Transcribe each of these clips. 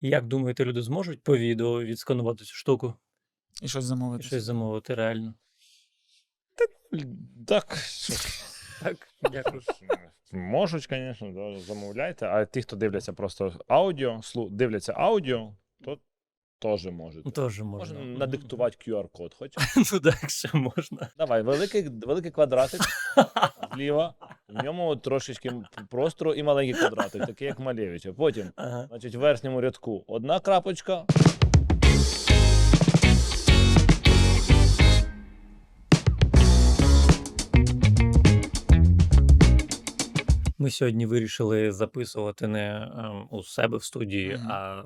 Як думаєте, люди зможуть по відео відсканувати цю штуку І щось і замовити. щось замовити реально? Так. Так, дякую. Можуть, звісно, да, замовляйте. А ті, хто дивляться просто аудіо, слу- дивляться аудіо, то теж можуть. Теж Можна можна. надиктувати QR-код, хоч. Ну так, якщо можна. Давай, великий, великий квадратик зліва, в ньому трошечки простору і маленький квадратик, такий як Малевича. Потім, Ага. значить, в верхньому рядку одна крапочка. Ми сьогодні вирішили записувати не ем, у себе в студії, а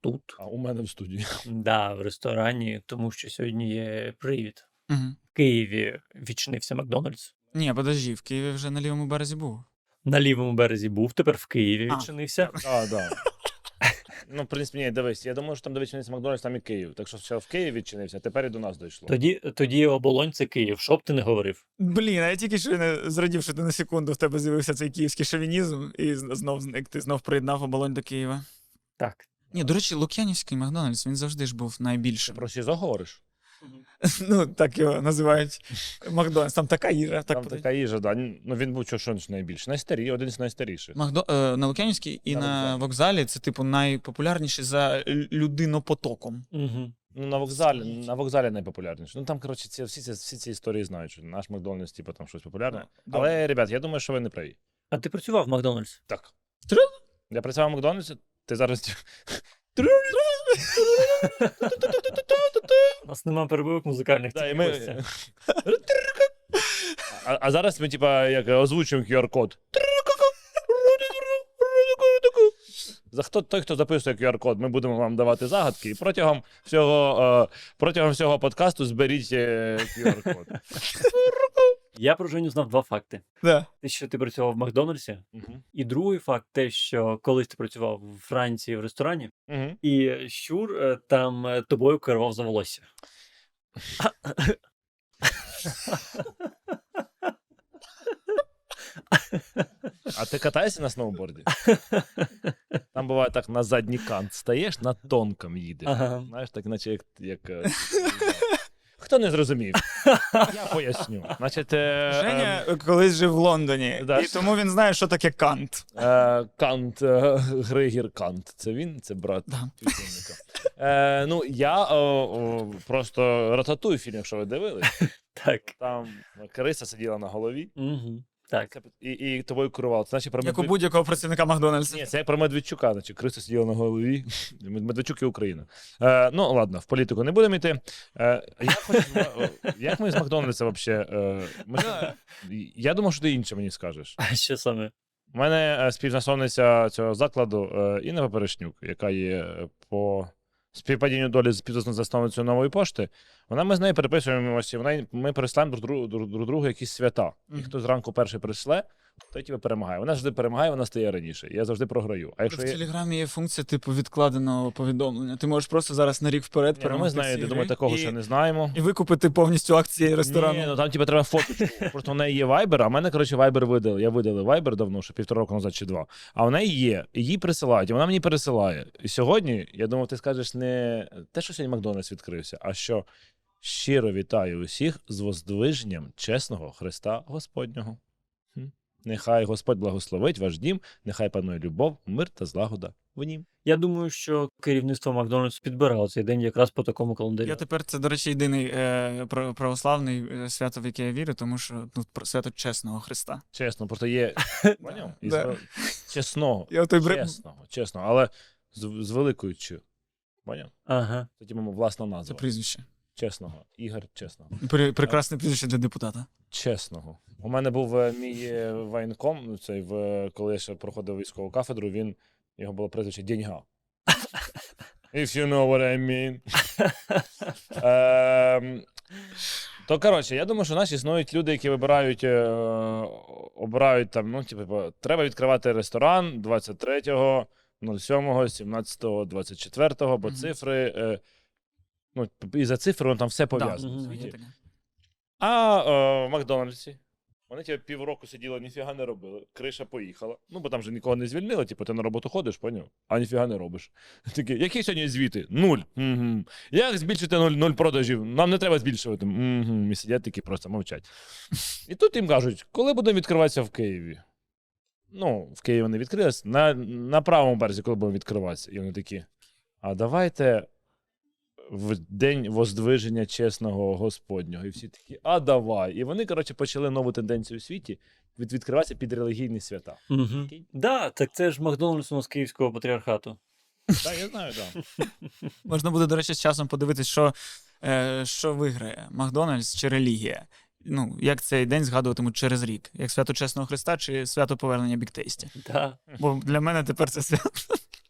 тут, А у мене в студії. да, в ресторані, тому що сьогодні є привід. Угу. В Києві відчинився Макдональдс. Ні, подожди, в Києві вже на лівому березі був. На лівому березі був, тепер в Києві А. відчинився. А, да. Ну, в принципі, ні, дивись, я думаю, що там, де відчинився Макдональдс, там і Київ. Так що ще в Києві відчинився, а тепер і до нас дійшло. Тоді, тоді оболонь це Київ. Що б ти не говорив? Блін, а я тільки що не зрадів, що ти на секунду в тебе з'явився цей київський шовінізм, і з- знов зник, ти знов приєднав оболонь до Києва. Так. Ні, до речі, Лук'янівський Макдональдс, він завжди ж був Ти найбільшим. про СІЗО говориш? Ну, так його називають Макдональдс. Там така їжа. Так Там подають. така їжа, да. Ну він був що, що найбільше. Найстаріший, один з найстаріших. Макдо... е, на Лук'янівській і На на, вокзалі. вокзалі це, типу, найпопулярніший за людинопотоком. Угу. Ну, на вокзалі, на вокзалі найпопулярніше. Ну там, коротше, ці, всі, ці, всі ці історії знають, що наш Макдональдс, типу, там щось популярне. Але, ребят, я думаю, що ви не праві. А ти працював в Макдональдс? Так. Серйозно? Я працював в Макдональдсі, ти зараз. У нас нема перебивок музикальних. Да, і тільки ми... ось це. а, а зараз ми, типа, як озвучуємо QR-код. За хто той, хто записує QR-код, ми будемо вам давати загадки, і протягом всього, е, протягом всього подкасту зберіть е, QR-код. Я про Женю знав два факти: Да. те, що ти працював в Макдональдсі, Мгм. і другий факт те, що колись ти працював в Франції в ресторані, Мгм. і щур е, там е, тобою керував за волосся. А ти катаєшся на сноуборді? Там буває так на задній кант стаєш, на тонком їдеш. Ага. Знаєш, так наче як. як е, Хто не зрозумів? Я поясню. Значить, е, Женя е, колись жив в Лондоні, да. і тому він знає, що таке кант. е, Кант, е, Григір Кант. Це він, це брат Да. Е, ну, я о, о, просто рататую фільм, якщо ви дивились. Так. Там Криса сиділа на голові Угу. Так. Це- і, і тобою керував. Це значить про Як у Медведчука. будь-якого працівника Макдональдса. Ні, це як про Медведчука, значить, Криса сиділа на голові. Медведчук і Україна. Е, ну, ладно, в політику не будемо йти. Е, як, е, як ми з Макдональдса взагалі? Е, ми я думав, що ти інше мені скажеш. А що саме? У мене е, співзасновниця цього закладу е, Інна Поперечнюк, яка є е, по співпадінню долі з співзасновницею нової пошти. Вона ми з нею переписуємося, вона, ми переслаємо друг, другу- друг, друг другу якісь свята. І хто зранку перший прийшле, той тебе перемагає. Вона завжди перемагає, вона стає раніше. Я завжди програю. А якщо В я... Телеграмі є функція типу відкладеного повідомлення. Ти можеш просто зараз на рік вперед Ні, ну, перемогти ми знаємо, я думаю, такого і, ще не знаємо. і викупити повністю акції ресторану. Ні, ну там типу, треба фоточку. Просто в неї є Viber, а в мене, коротше, Viber видали. Я видали Viber давно, ще півтора року назад чи два. А в неї є, і їй присилають, і вона мені пересилає. І сьогодні, я думав, ти скажеш не те, що сьогодні Макдональдс відкрився, а що щиро вітаю усіх з воздвиженням чесного Христа Господнього. Нехай Господь благословить ваш дім, нехай панує любов, мир та злагода в нім. Я думаю, що керівництво Макдональдсу підбирало цей день якраз по такому календарю. Я тепер це, до речі, єдиний е, православний е, свято, в яке я вірю, тому що ну, про- свято чесного Христа. Чесно, просто є чесного. Чесного, чесно, але з, великою Ч. Поняв? Ага. Це типу власна Це назва. прізвище. Чесного. Ігор чесного. Прекрасне прізвище для депутата. Чесного. У мене був е, мій е, воєнком, ну, цей в коли я ще проходив військову кафедру, він його було прізвище Деньга. If you know what I mean. Ем, То коротше, я думаю, що нас існують люди, які вибирають, е, обирають там, ну, типу, треба відкривати ресторан 23-го, 07-го, 17-го, 24-го, бо цифри. Е, ну, і за цифри воно там все Да, пов'язано. таке. А е, в Макдональдсі Вони тебе півроку сиділи, ніфіга не робили. Криша поїхала. Ну, бо там же нікого не звільнили, типу, ти на роботу ходиш, поняв? А ніфіга не робиш. Такі, які сьогодні звіти? Нуль. Угу. Як збільшити нуль, нуль продажів? Нам не треба збільшувати. Угу. І сидять такі просто мовчать. І тут їм кажуть, коли будемо відкриватися в Києві? Ну, в Києві вони відкрились. На, на правому березі, коли будемо відкриватися. І вони такі. А давайте в день воздвиження чесного Господнього. І всі такі, а давай. І вони, коротше, почали нову тенденцію у світі від відкриватися під релігійні свята. Угу. Окей. Да, так це ж Макдональдс нас Київського патріархату. Так, я знаю, так. Можна буде, до речі, з часом подивитись, що, е, що виграє Макдональдс чи релігія. Ну, як цей день згадуватимуть через рік, як свято Чесного Христа чи свято повернення Біктейсті. Да. Бо для мене тепер це свято.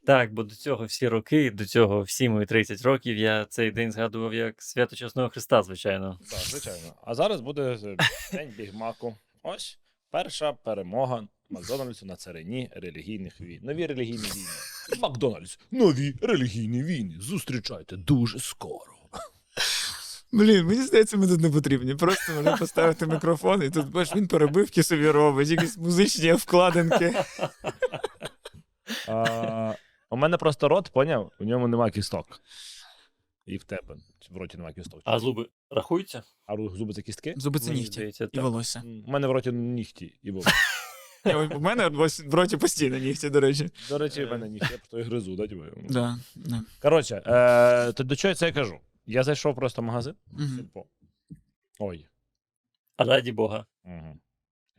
Так, бо до цього всі роки, до цього всі мої 30 років, я цей день згадував як свято Чесного Христа, звичайно. Так, звичайно. А зараз буде день бігмаку. Ось перша перемога Макдональдсу на царині релігійних війн. Нові релігійні війни. Макдональдс, нові релігійні війни. Зустрічайте дуже скоро. Блін, мені здається, ми тут не потрібні. Просто можна поставити мікрофон, і тут бачиш, він перебивки собі робить, якісь музичні вкладинки. У мене просто рот, поняв? У ньому нема кісток. І в тебе. В роті нема кісток. А зуби рахуються? А ру- зуби це кістки? Зуби це Мені нігті здається, і так. волосся. М, У мене в роті нігті і волосся. Ні, У мене ось в роті постійно нігті, до речі. До речі, в мене нігті, я просто і гризу, да, типу? Да, да. Коротше, е, то до чого я це кажу? Я зайшов просто в магазин. Мгм. Сільпо. Ой. Раді Бога. Угу.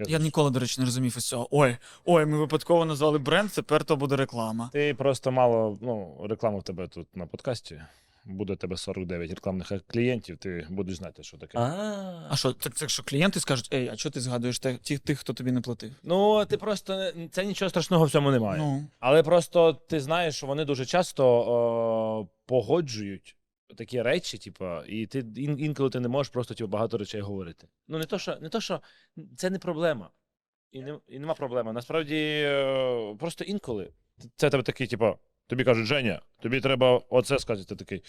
Я ніколи, до речі, не розумів із цього. Ой, ой, ми випадково назвали бренд, тепер то буде реклама. Ти просто мало, ну, реклама в тебе тут на подкасті. Буде тебе 49 рекламних клієнтів, ти будеш знати, що таке. А, А що, так це що клієнти скажуть, ей, а що ти згадуєш те- тих, тих, хто тобі не платив? Ну, ти просто не- це нічого страшного в цьому немає. Ну, Але просто ти знаєш, що вони дуже часто о, погоджують такі речі, типу, і ти ін, інколи ти не можеш просто типу, багато речей говорити. Ну, не то, що, не то, що це не проблема. І, не, і нема проблеми. Насправді, е, просто інколи це тебе такий, типу, тобі кажуть, Женя, тобі треба оце сказати. Ти такий.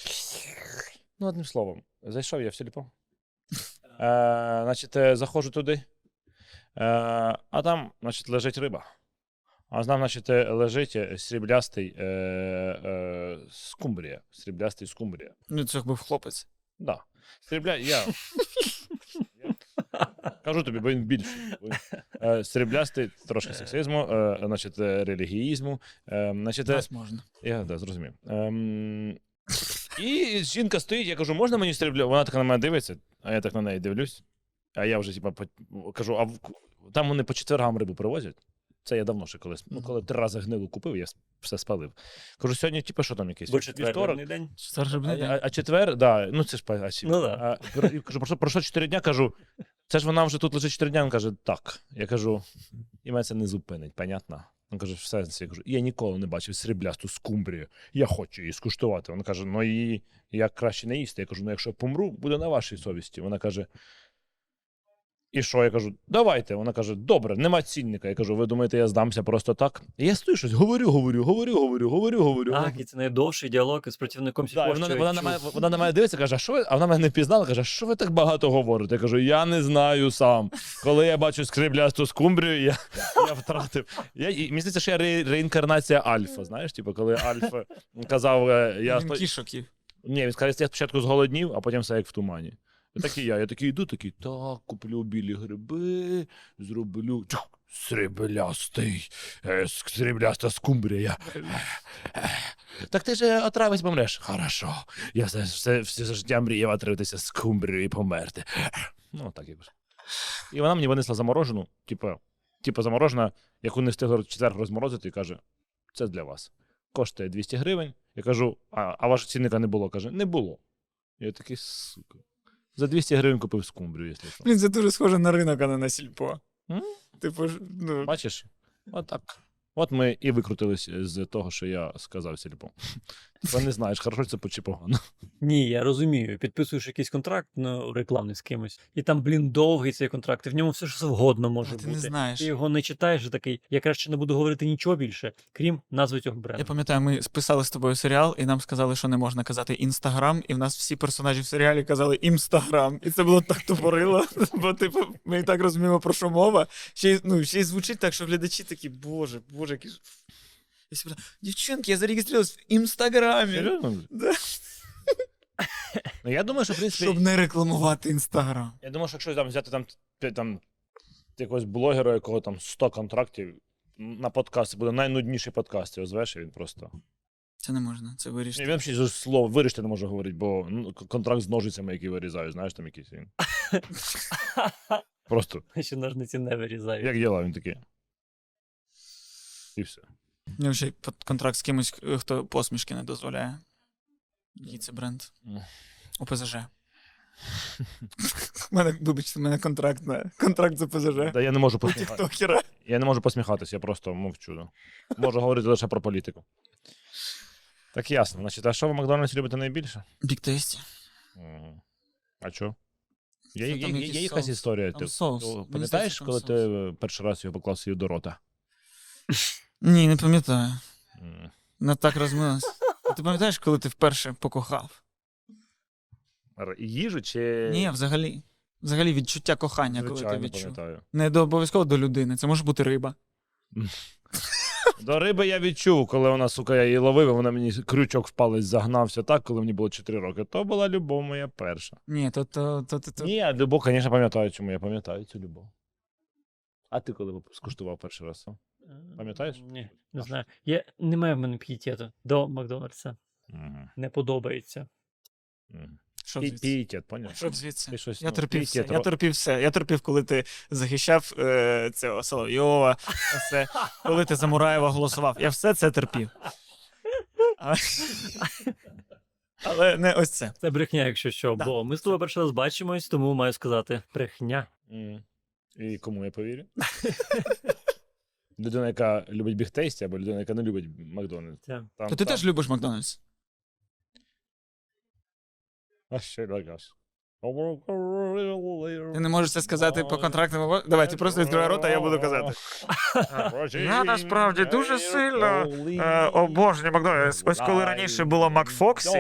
Ну, одним словом, зайшов я в сільпо. Е, значить, е, заходжу туди, е, а там, значить, лежить риба. А там, значить, е, лежить е, сріблястий е, е, скумбрія. Сріблястий скумбрія. ну це був хлопець. Да. Срібля... Я... Кажу тобі, бо він більший. Сріблястий трошки сексизму, е, значить, релігіїзму. Е, значить, Нас можна. я да, зрозумів. Ем... І жінка стоїть, я кажу, можна мені стрібля? Вона така на мене дивиться, а я так на неї дивлюсь. А я вже типа, кажу, а в... там вони по четвергам рибу привозять. Це я давно ще колись. Ну, коли три рази гнилу купив, я все спалив. Кажу, сьогодні, типу, що там якийсь? бо четвертий день. Старший А, а, а четвер, да, ну це ж па- а, сі- Ну да. а, і кажу, пройшло, пройшло 4 дня, кажу, це ж вона вже тут лежить 4 дня. Він каже, так. Я кажу, і мене це не зупинить, понятно? Він каже, в сенсі. Я кажу, я ніколи не бачив сріблясту скумбрію. Я хочу її скуштувати. Вона каже, ну її як краще не їсти. Я кажу, ну якщо помру, буде на вашій совісті. Вона каже. І що? Я кажу, давайте. Вона каже, добре, нема цінника. Я кажу, ви думаєте, я здамся просто так? І я стою щось, говорю, говорю, говорю, говорю, говорю, говорю. Так, і це найдовший діалог із працівником Да, і вона, вона, на мене, вона на мене дивиться, каже, а що ви? А вона мене не пізнала, каже, що ви так багато говорите? Я кажу, я не знаю сам. Коли я бачу скриблясту скумбрію, я, я втратив. Я, і, мені здається, що я ре, реінкарнація Альфа. Знаєш, типу, коли Альфа казав, е, я кішок. Ні, він сказав, я спочатку зголоднів, а потім все як в тумані. Так і я. Я такий йду, такий, так, куплю білі гриби, зроблю. Тьф, Сріблястий, е, срібляста скумбрія. Так ти ж е, отравись помреш. Хорошо. Я все, все, все життя мріяв отравитися скумбрію і померти. Ну, так якось. І вона мені винесла заморожену, типу, типу заморожена, яку не встигла в четвер розморозити, і каже: це для вас. Коштує 200 гривень. Я кажу, а, а вашого цінника не було. Каже, не було. Я такий, сука. За 200 гривень купив скумбрію, якщо що. Блін, це дуже схоже на ринок, а не на сільпо. М? Типу, ж, ну, Бачиш? Отак. От ми і викрутились з того, що я сказав сільпо. Ти не знаєш, хорошо це чи погано. Ні, я розумію. Підписуєш якийсь контракт ну, рекламний з кимось, і там, блін, довгий цей контракт, і в ньому все що завгодно може А ти бути. не знаєш. Ти його не читаєш і такий, я краще не буду говорити нічого більше, крім назви цього Я пам'ятаю, ми списали з тобою серіал, і нам сказали, що не можна казати інстаграм, і в нас всі персонажі в серіалі казали імстаграм. І це було так тупорило, бо типу, ми і так розуміємо, про що мова. Ще й, ну, ще й звучить так, що глядачі такі, боже, боже, які ж. Я себе, дівчинки, я зареєструвалась в інстаграмі. Серйозно? Да. Ну, я думаю, що в принципі. Щоб не рекламувати інстаграм. Я думаю, що якщо там взяти там, там якогось блогера, якого там 100 контрактів на подкаст, це буде найнудніший подкаст, його звеш, і він просто. Це не можна, це вирішити. Він взагалі ж слово вирішити не може говорити, бо ну, к- контракт з ножицями, які вирізають, знаєш, там якийсь він. Просто Ще ножниці не вирізають. як діла, він такий. І все. Ну, ще й контракт з кимось, е, хто посмішки не дозволяє. Який це бренд? ОПЗЖ. У мене, вибачте, у мене контракт на контракт з ОПЗЖ. Та я не можу посміхатися. тіктокера. Я не можу посміхатися, я просто мовчу. да. Можу говорити лише про політику. Так ясно. Значить, а що ви в Макдональдсі любите найбільше? Біг Тейсті. Мгм. А що? Є, Це є, там є, якийсь є якась соус. історія. Там Ти, соус. Мені пам'ятаєш, здається, там коли ти перший раз його поклав собі до рота? Ні, не пам'ятаю. М. Не так розмилась. Ти пам'ятаєш, коли ти вперше покохав? Р- Їжу чи. Ні, взагалі. Взагалі відчуття кохання, коли ти Звичайно, відчув. пам'ятаю. Не до обов'язково до людини, це може бути риба. До риби я відчув, коли вона, сука, я її ловив, і вона мені крючок в палець загнався так, коли мені було 4 роки. То була любов моя перша. Ні, то то, то, то, то. Ні, я любов, звісно, пам'ятаю, чому я пам'ятаю цю любов. А ти коли скуштував перший раз? а? Пам'ятаєш? Ні, не знаю. Я, немає в мене п'єтету до Макдональдса. Мгм. Не подобається. Мгм. Що Пі- поняв? Що звідси? Ти щось, Я ну, терпів все. Я терпів все. Я терпів, коли ти захищав е, цього Соловйова, все. коли ти за Мураєва голосував. Я все це терпів. Але, але не ось це. Це брехня, якщо що. Да. Бо ми з тобою перший раз бачимось, тому маю сказати брехня. І кому я повірю? Людина, яка любить бігтейсті, або людина, яка не любить Макдональдс. Це. Там, То ти там... теж любиш Макдональдс? А ще. Ти не можеш це сказати по контрактному. обов- Давай, ти просто відкривай рота, а я буду казати. Я насправді дуже сильно, е, обожнюю Макдональдс. Ось коли раніше було Макфоксі,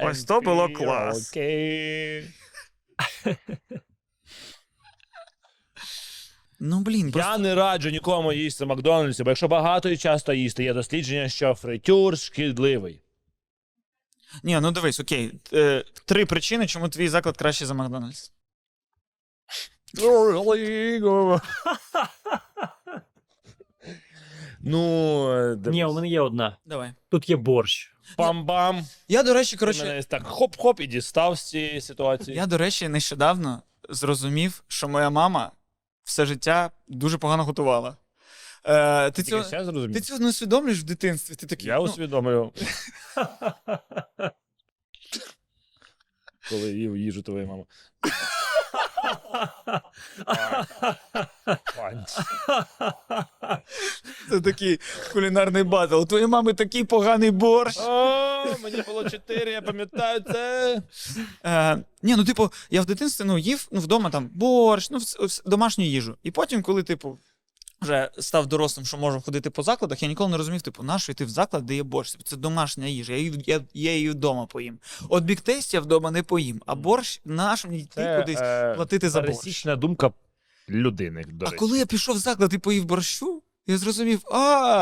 ось то було клас. Ну блін, просто Я не раджу нікому їсти в Макдональдсі, бо якщо багато і часто їсти, є дослідження, що фритюр шкідливий. Ні, ну дивись, окей. Е, три причини, чому твій заклад краще за Макдональдс. Ну, е, дивись. Ні, у мене є одна. Давай. Тут є борщ. Пам-бам. Я, до речі, коротше, мене так хоп-хоп і дістав з цієї ситуації. я, до речі, нещодавно зрозумів, що моя мама все життя дуже погано готувала. Е, ти, цього, зрозумів. ти цього не усвідомлюєш в дитинстві. Ти такий, Я ну, усвідомлюю, коли їв їжу твоєї мами. Панч. це такий кулінарний батл. У твоєї мами такий поганий борщ. О, мені було 4, я пам'ятаю це. Е, ні, ну, типу, я в дитинстві ну, їв ну, вдома там борщ, ну, вс- домашню їжу. І потім, коли, типу, вже став дорослим, що можу ходити по закладах, я ніколи не розумів, типу, нащо йти в заклад, де є борщ. Це домашня їжа. Я, її- я, я її вдома поїм. От Біг Тейст я вдома не поїм, а борщ нащо мені йти кудись е, платити за борщ. пересічна думка людини, до А речі. коли я пішов в заклад і поїв борщу, я зрозумів, а,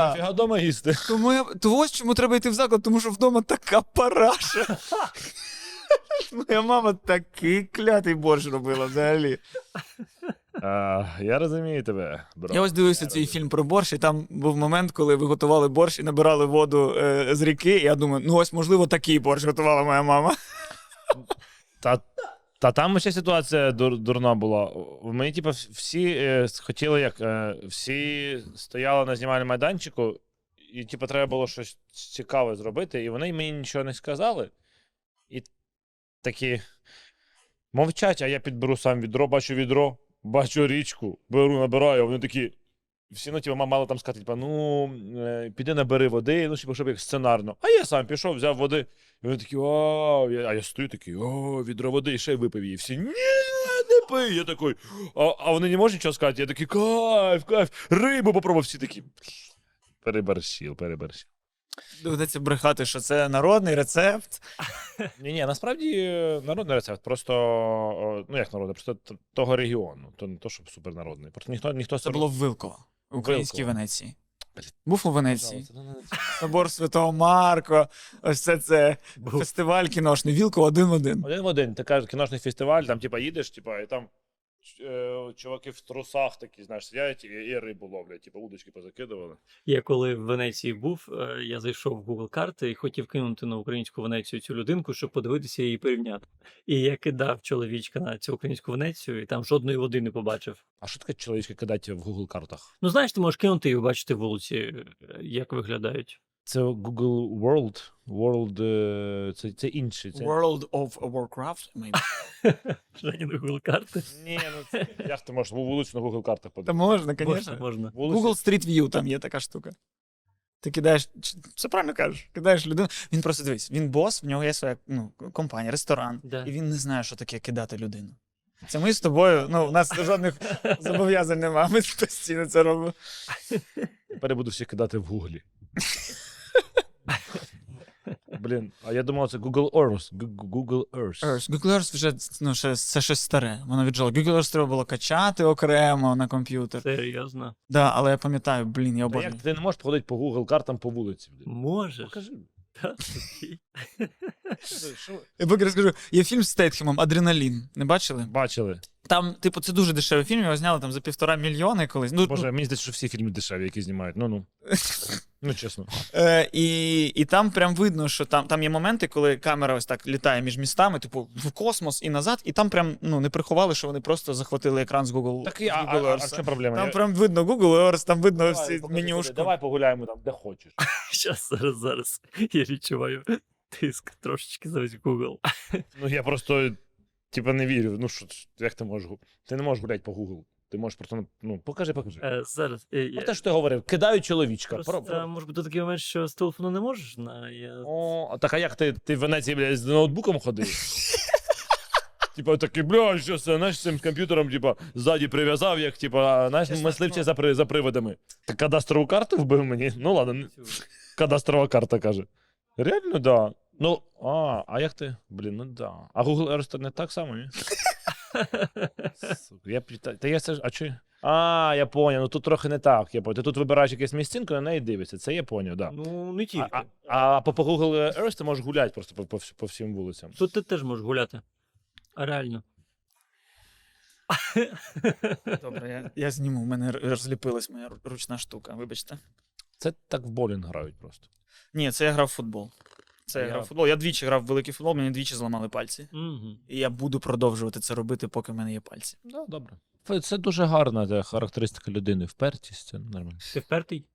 Нафіга дома їсти? тому я, то ось чому треба йти в заклад, тому що вдома така параша. Моя мама такий клятий борщ робила взагалі. А, я розумію тебе, бро. Я ось дивився Я цей розумію. фільм про борщ, і там був момент, коли ви готували борщ і набирали воду е, з ріки. І я думаю, ну ось, можливо, такий борщ готувала моя мама. Та, та там ще ситуація дур, дурна була. Мені, типу, всі е, хотіли, як е, всі стояли на знімальному майданчику, і, типу, треба було щось цікаве зробити, і вони мені нічого не сказали. І такі мовчать, а я підберу сам відро, бачу відро, бачу річку, беру, набираю, вони такі. Всі, ну, типу, мала там сказати, типу, ну, е, піди набери води, ну, типу, щоб як сценарно. А я сам пішов, взяв води. І вони такі, о, я- а я стою такий, о, відро води, і ще й випив її. Всі, ні, не пий. Я такий, а, а вони не можуть нічого сказати. Я такий, кайф, кайф, рибу попробував. Всі такі, переборщив, переборщив. Доведеться брехати, що це народний рецепт. Ні, ні, насправді е, народний рецепт, просто, ну як народний, просто того регіону, то не то, щоб супернародний. Просто ніхто, ніхто Це було в Вилково, українській Венеції. Був у Венеції. Собор Святого Марко. Ось це це фестиваль кіношний. Вілко один в один. Один в один, ти кажеш, кіношний фестиваль, там, типа, їдеш, типа, і там чуваки в трусах такі, знаєш, сидять і, і рибу ловлять, типа, удочки позакидували. Я коли в Венеції був, е, я зайшов в Google карти і хотів кинути на українську Венецію цю людинку, щоб подивитися її порівняти. І я кидав чоловічка на цю українську Венецію, і там жодної води не побачив. А що таке чоловічки кидати в Google картах? Ну, знаєш, ти можеш кинути і бачити вулиці, е, як виглядають. Це Google World. World е, це, це інший. Це... World of Warcraft, maybe. Жені на Google карти. Ні, ну це як ти можеш вулицю на Google картах Та подивитися? можна, Можна, звісно. можна. Вулиці- Google Street View, там є така штука. Ти кидаєш, все правильно кажеш, кидаєш людину. Він просто дивись, він бос, в нього є своя ну, компанія, ресторан, Да. і він не знає, що таке кидати людину. Це ми з тобою, ну, у нас жодних зобов'язань немає, ми постійно це робимо. Тепер я буду всіх кидати в Гуглі. Блін, а я думав, це Google Earth. Google Earth. Earth. Google Earth вже ну, ще, це щось старе, воно віджило. Google Earth треба було качати окремо на комп'ютер. Серйозно. Да, але я пам'ятаю, блін, я Та обожнюю. як ти не можеш походити по Google картам по вулиці? блін? Можеш. Покажи. Та, такий. Що ви Я поки розкажу, є фільм з Стейтхемом Адреналін. Не бачили? Бачили. Там, типу, це дуже дешевий фільм, його зняли там за півтора мільйони колись. Ну, Боже, мені здається, що всі фільми дешеві, які знімають. Ну ну. Ну чесно. Е, і, і там прям видно, що там, там є моменти, коли камера ось так літає між містами, типу, в космос і назад, і там прям ну, не приховали, що вони просто захватили екран з Google, Так, з і, а, а, а, а Earth. що проблема? Там Я- прям видно Google Earth, там видно Давай, всі покажи, менюшку. Давай погуляємо там, де хочеш. Щас, зараз, зараз. Я відчуваю тиск трошечки за весь Google. Ну я просто, типа, не вірю. Ну що, як ти можеш Ти не можеш гуляти по Google. Ти можеш просто, ну, покажи, покажи. Е, зараз. е. Ну, те, що ти говорив, кидають чоловічка. Просто, Про- про- може бути такий момент, що з телефону не можеш. На, я... О, так а як ти, ти в Венеції, блядь, з ноутбуком ходив? Типа такий, бля, що це, знаєш, цим комп'ютером, типа, ззаді прив'язав, як, типа, знаєш, ну. за, при- за приводами. Та кадастрову карту вбив мені? Ну ладно, кадастрова карта каже. Реально, да. Ну, а, а як ти? Блін, ну да. А Google Earth то не так само, ні? Сука, я питаю, та я це ж, а чи? А, я поняв, ну тут трохи не так. Я поняв. Ти тут вибираєш якусь місцинку, на неї дивишся. Це я поняв, да. Ну, не тільки. А, а, а по, по Google Earth ти можеш гуляти просто по, по, по всім вулицям. Тут ти теж можеш гуляти. А реально. Добре, я, я зніму, в мене р- розліпилась моя ру- ручна штука, вибачте. Це так в болінг грають просто. Ні, це я грав в футбол. Це я, грав футбол. Я двічі грав в великий футбол, мені двічі зламали пальці. Угу. І я буду продовжувати це робити, поки в мене є пальці. Да, добре. Це дуже гарна та, характеристика людини. Впертість, це нормально. Ти впертий?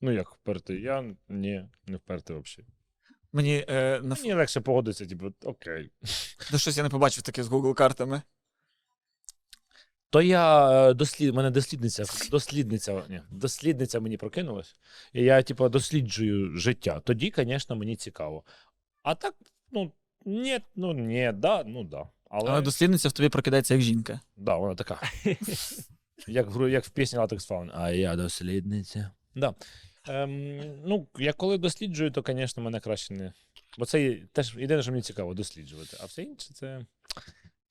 Ну як впертий? Я ні, не впертий взагалі. Мені е, на ф- Мені легше погодитися, типу, окей. Ну, щось я не побачив таке з Google картами. То я е, дослід... мене дослідниця, дослідниця, ні, дослідниця мені прокинулась, і я, типу, досліджую життя. Тоді, звісно, мені цікаво. А так, ну, ні, ну ні, да, ну да. Але, Але дослідниця в тобі прокидається як жінка. да, вона така. Як в, гру- як в пісні Latex Faun. А я дослідниця. Да. Ем, ну, я коли досліджую, то, звісно, мене краще не. Бо це є- теж єдине, що мені цікаво досліджувати. А все інше це.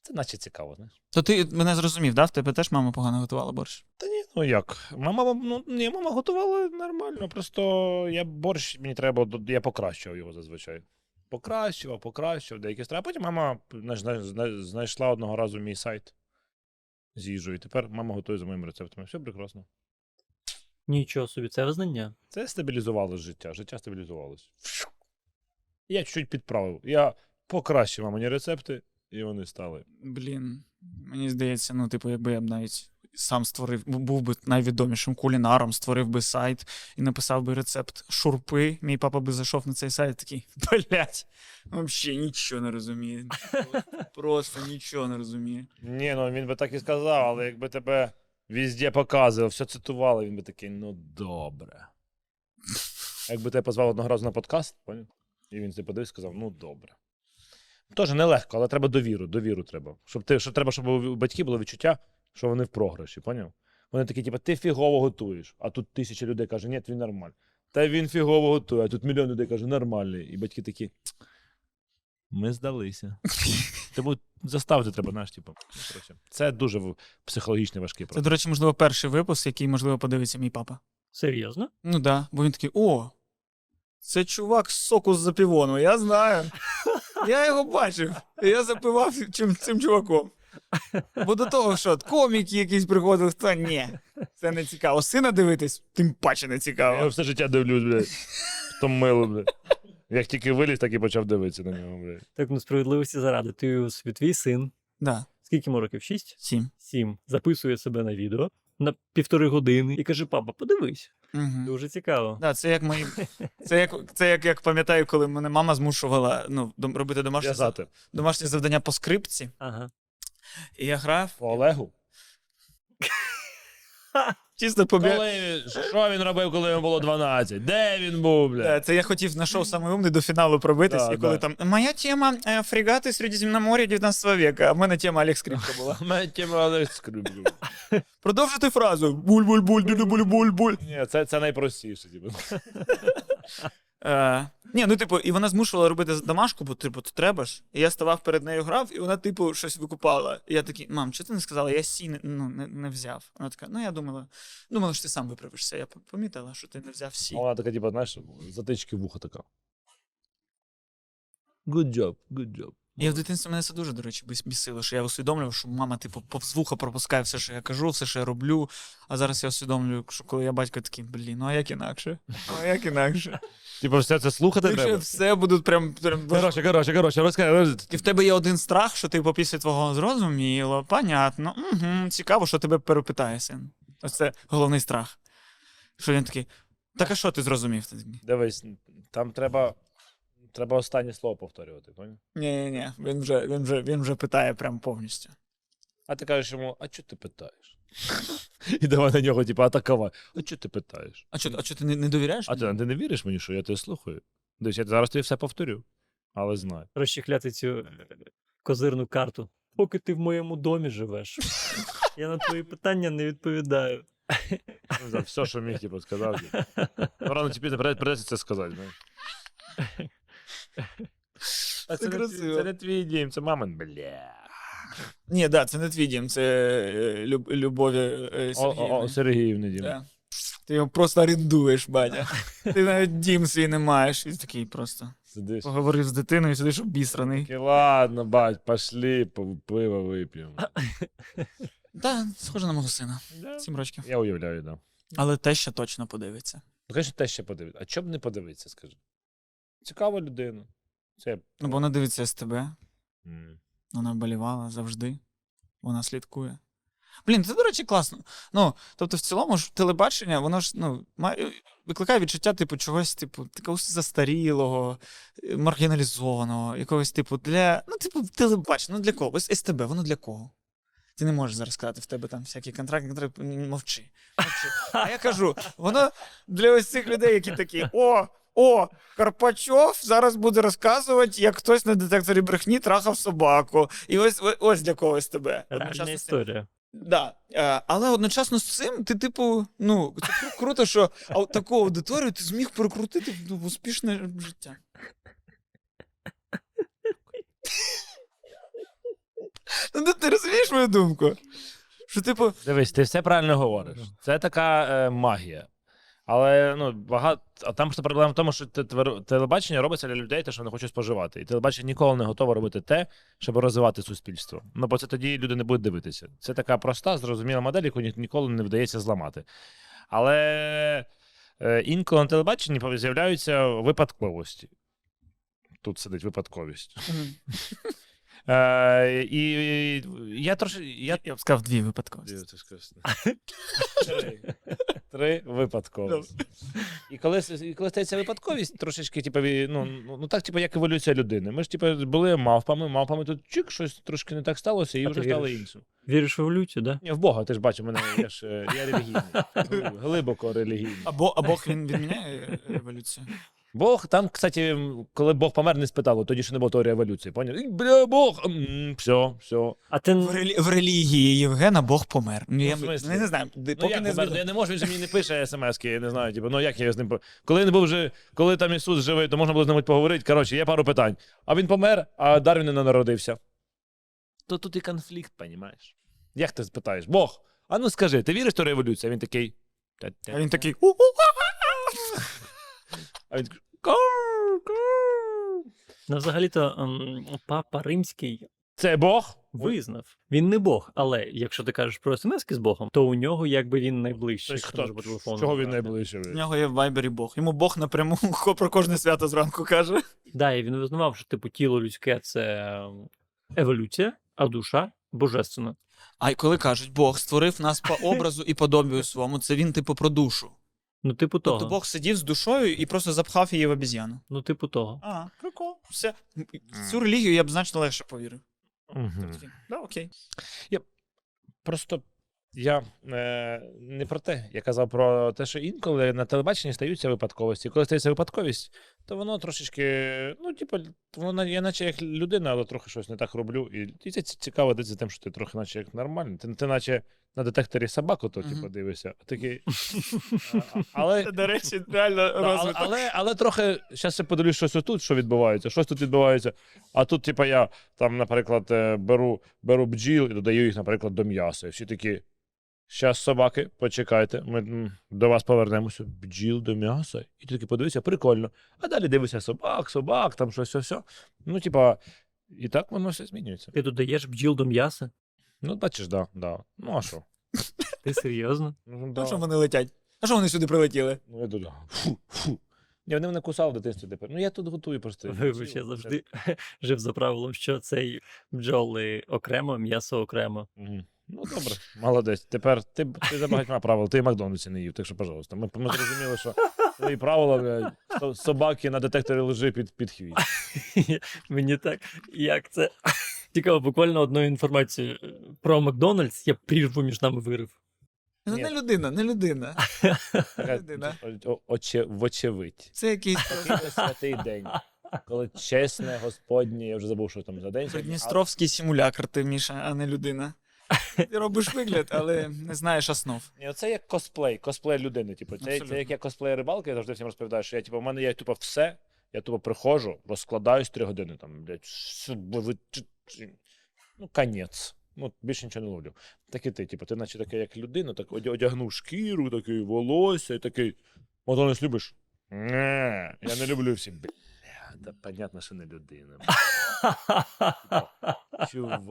Це наче цікаво, знаєш. То ти мене зрозумів, да? В тебе теж мама погано готувала борщ. Та ні, ну як? Мама, ну ні, мама готувала нормально. Просто я борщ, мені треба, я покращував його зазвичай. Покращував, покращував деякі страви. А потім мама знайшла одного разу мій сайт з їжею. І тепер мама готує за моїми рецептами. Все прекрасно. Нічого собі, це визнання. Це стабілізувалось життя. Життя стабілізувалось. Я чуть-чуть підправив. Я покращив мамині рецепти, і вони стали. Блін, мені здається, ну, типу, якби я б навіть сам створив, був би найвідомішим кулінаром, створив би сайт і написав би рецепт шурпи. Мій папа би зайшов на цей сайт такий, блять, взагалі нічого не розуміє. Просто нічого не розуміє. Ні, ну він би так і сказав, але якби тебе Везде показував, все цитували, він би такий, ну добре. Якби тебе позвав одного разу на подкаст, поняв? І він тебе подивився і сказав, ну добре. Теж нелегко, але треба довіру, довіру треба. Щоб ти, щоб треба, щоб у батьків було відчуття, що вони в програші, поняв? Вони такі, типу, ти фігово готуєш, а тут тисяча людей каже, ні, він нормальний. Та він фігово готує, а тут мільйон людей каже, нормальний. І батьки такі. Ми здалися. Тому заставити треба, знаєш, типу. ну. Це дуже психологічно важкий Це, до речі, можливо, перший випуск, який, можливо, подивиться мій папа. Серйозно? Ну да, бо він такий: о, це чувак з соку з запівону, я знаю. Я його бачив. і Я запивав чим, цим чуваком. Бо до того, що коміки якісь приходили, то ні, це не цікаво. Сина дивитись, тим паче не Я цікаво. все життя дивлюсь, блядь. То мило, блядь. Як тільки виліз, так і почав дивитися на нього, блядь. Так, ну справедливості заради. Ти собі твій син. Да, Скільки йому років? Шість? сім. Сім. Записує себе на відео на півтори години і каже: папа, подивись. Угу. Дуже цікаво. Да, це як мої. Це як, це як, як пам'ятаю, коли мене мама змушувала ну, робити домашнє, зав- В'язати. домашнє завдання по скрипці. Ага. І я грав По Олегу. чисто побіг. Коли, що він робив, коли йому було 12? Де він був, бля? блядь? це я хотів на шоу «Самий умний» до фіналу пробитись, Да, і коли да. там моя тема е, фрегати Середземномор'я 19 века, а в мене тема Олег Скрипка була. Мене тема Олег Скрипка. Продовжити фразу буль-буль-буль, дулю-буль-буль-буль. Ні, це, це найпростіше, типу. Е, ні, ну типу, і вона змушувала робити домашку, бо типу, то треба ж. І я ставав перед нею грав, і вона, типу, щось викупала. І я такий, мам, чого ти не сказала? Я сі не, ну, не, не взяв. Вона така, ну я думала, думала, що ти сам виправишся. Я помітила, що ти не взяв сі. Вона така, типу, знаєш, затички вуха така. Good job, good job. Я в дитинстві мене це дуже, до речі, бісило, що я усвідомлював, що мама, типу, повз вуха пропускає все, що я кажу, все, що я роблю. А зараз я усвідомлюю, що коли я батько такий, блін, ну а як інакше? Ну а як інакше? Типу, все це слухати треба. все будуть прям. прям... Коротше, коротше, коротше, розкажи. І в тебе є один страх, що типу після твого зрозуміло, понятно, угу, цікаво, що тебе перепитає син. Ось це головний страх. Що він такий. Так а що ти зрозумів? Ти Дивись, там треба. Треба останнє слово повторювати, поняв? Ні, ні, ні, він вже, він вже, він вже питає прям повністю. А ти кажеш йому, а чого ти питаєш? І давай на нього, типу, атакувати. А чого ти питаєш? А що, а що ти не, не довіряєш? А ти, ти не віриш мені, що я тебе слухаю? Дивись, я зараз тобі все повторю, але знай. Розчехляти цю е, козирну карту. Поки ти в моєму домі живеш. Я на твої питання не відповідаю. Ну, за Все, що міг, типу, сказав. Ну, рано прийде- прийдеться це сказати, знаєш. А Це це, не, це не твій дім, це мамин, бля. Ні, да, це не твій дім, це е, люб, Любові е, о, Сергіївни. Сергіївни дім. Да. Ти його просто орендуєш, батя. Ти навіть дім свій не маєш. І такий просто. Сидиш. Поговорив з дитиною, сидиш обісраний. Такий, ладно, бать, пошли, по- пиво вип'ємо. Так, схоже на мого сина. Да. Сім років. Я уявляю, да. Але те ще точно подивиться. Ну, звісно, те ще подивитися. А чого б не подивитися, скажи? Цікава людина. Це. Ну, бо вона дивиться СТБ, М. вона вболівала завжди. Вона слідкує. Блін, це, до речі, класно. Ну, тобто, в цілому ж телебачення, воно ж ну, має, викликає відчуття, типу, чогось, типу, якогось застарілого, е, маргіналізованого, якогось, типу, для. Ну, типу, телебачення, ну для кого? Ось СТБ, воно для кого? Ти не можеш зараз сказати, в тебе там всякі контракти, контракти, мовчи. мовчи. А я кажу, воно для ось цих людей, які такі: о, о, Карпачов зараз буде розказувати, як хтось на детекторі брехні трахав собаку. І ось ось, для когось тебе. Реальна історія. Да. Е, але одночасно з цим, ти, типу, ну, це круто, що таку аудиторію ти зміг перекрутити в, ну, успішне життя. Ну, ти- ти розумієш мою думку? Що, типу, Дивись, ти все правильно говориш. Це така е, магія. Але ну, багато. А там просто проблема в тому, що телебачення робиться для людей, те, що вони хочуть споживати. І телебачення ніколи не готове робити те, щоб розвивати суспільство. Ну, бо це тоді люди не будуть дивитися. Це така проста, зрозуміла модель, яку ніколи не вдається зламати. Але е, інколи на телебаченні з'являються випадковості. Тут сидить випадковість. Е, і, і я трошки. Я я б сказав дві випадковості. Три. Випадковості. І коли, і коли стається випадковість, трошечки, типу, ну, ну, ну так, типу, як еволюція людини. Ми ж, типу, були мавпами, мавпами тут чик, щось трошки не так сталося, і А вже стало стали іншим. Віриш в еволюцію, да? Ні, в Бога, ти ж бачиш, мене я ж е, я релігійний. Глибоко релігійний. А, а Бог він відміняє е, еволюцію. Бог, там, кстати, коли Бог помер, не спитало, тоді ще не було теорії еволюції. Поняв? І, Бля, Бог! м, Все, все. А ти В, релі... в релігії Євгена Бог помер. Ну, я в смислі? ну, не знаю, де- Ну, поки як не помер? Ну, я не можу, він же мені не пише смс-ки, я не знаю. Типу, ну як я з ним. по- Коли не був вже, коли там Ісус живий, то можна було з ним поговорити. Коротше, є пару питань. А він помер, а Дарвін не народився. То тут і конфлікт, понімаєш? Як ти спитаєш? Бог, а ну скажи, ти віриш еволюції? А він такий. «Та-та-та». А він такий. «У-у-а-а-а!» А він такий. Ну, взагалі-то ем, папа римський Це Бог? визнав. Він не Бог, але якщо ти кажеш про смски з Богом, то у нього якби він найближчий. Тобто хто телефону Чого він найближче? В нього є в Вайбері Бог. Йому Бог напряму про кожне свято зранку каже. Да, і він визнавав, що типу тіло людське це еволюція, а душа божественна. А й коли кажуть, Бог створив нас по образу і подобію своєму, це він, типу, про душу. Ну, типу того. Тобто Бог сидів з душою і просто запхав її в обіз'яну. Ну, типу того. А, прикол. Все. Цю релігію я б значно легше повірив. Угу. Да, окей. Просто я е, не про те, я казав про те, що інколи на телебаченні стаються випадковості. Коли стається випадковість, то воно трошечки, ну, типу, воно я наче як людина, але трохи щось не так роблю. І, і це цікаво дивитися тим, що ти трохи наче як нормальний. Ти, ти наче на детекторі собаку, то типу, дивишся. Такий. але, До речі, реально але, розвиток. але, але трохи зараз я подивлюсь, щось отут, що відбувається, щось тут відбувається. А тут, типа, я там, наприклад, е, беру, беру бджіл і додаю їх, наприклад, до м'яса. І всі такі. Щас, собаки, почекайте, ми до вас повернемося. Бджіл до м'яса. І ти такий подивися, прикольно. А далі дивишся собак, собак, там щось, все, все. Ну, типа, і так воно все змінюється. Ти додаєш бджіл до м'яса? Ну, бачиш, да, да. Ну, а що? Ти серйозно? Ну, А що вони летять? А що вони сюди прилетіли? Ну, я тут. Фу, фу. Ні, вони мене кусали в дитинстві тепер. Ну, я тут готую просто. Вибач, я завжди жив за правилом, що цей бджоли окремо, м'ясо окремо. Мгм. Ну, добре, молодець. Тепер ти, ти за багатьма правил, ти і Макдональдсі не їв, так що, пожалуйста. Ми, ми зрозуміли, що твої правила, блядь, собаки на детекторі лежи під, під хвіст. Мені так, як це цікаво, буквально одну інформацію е, про Макдональдс, я прірву між нами вирив. Ну, Ні. не людина, не людина. Така, Людина. оче, вочевидь. Це якийсь святий день. Коли чесне, господнє, я вже забув, що там за день. сьогодні, Придністровський симулякр, ти, Міша, а не людина. Ти робиш вигляд, але не знаєш основ. Ні, це як косплей, косплей людини. Типу, це, це як я косплей рибалки, я завжди всім розповідаю, що я, типу, в мене є тупо все. Я тупо приходжу, розкладаюсь три години там, блядь, с- ви- ну, конець. Ну, більше нічого не ловлю. Так і ти, типу, ти наче таке, як людина, так одя- одягнув шкіру, такий волосся, і такий. Макдональдс любиш? Не, я не люблю всі. Бля, та понятно, що не людина. Чувак.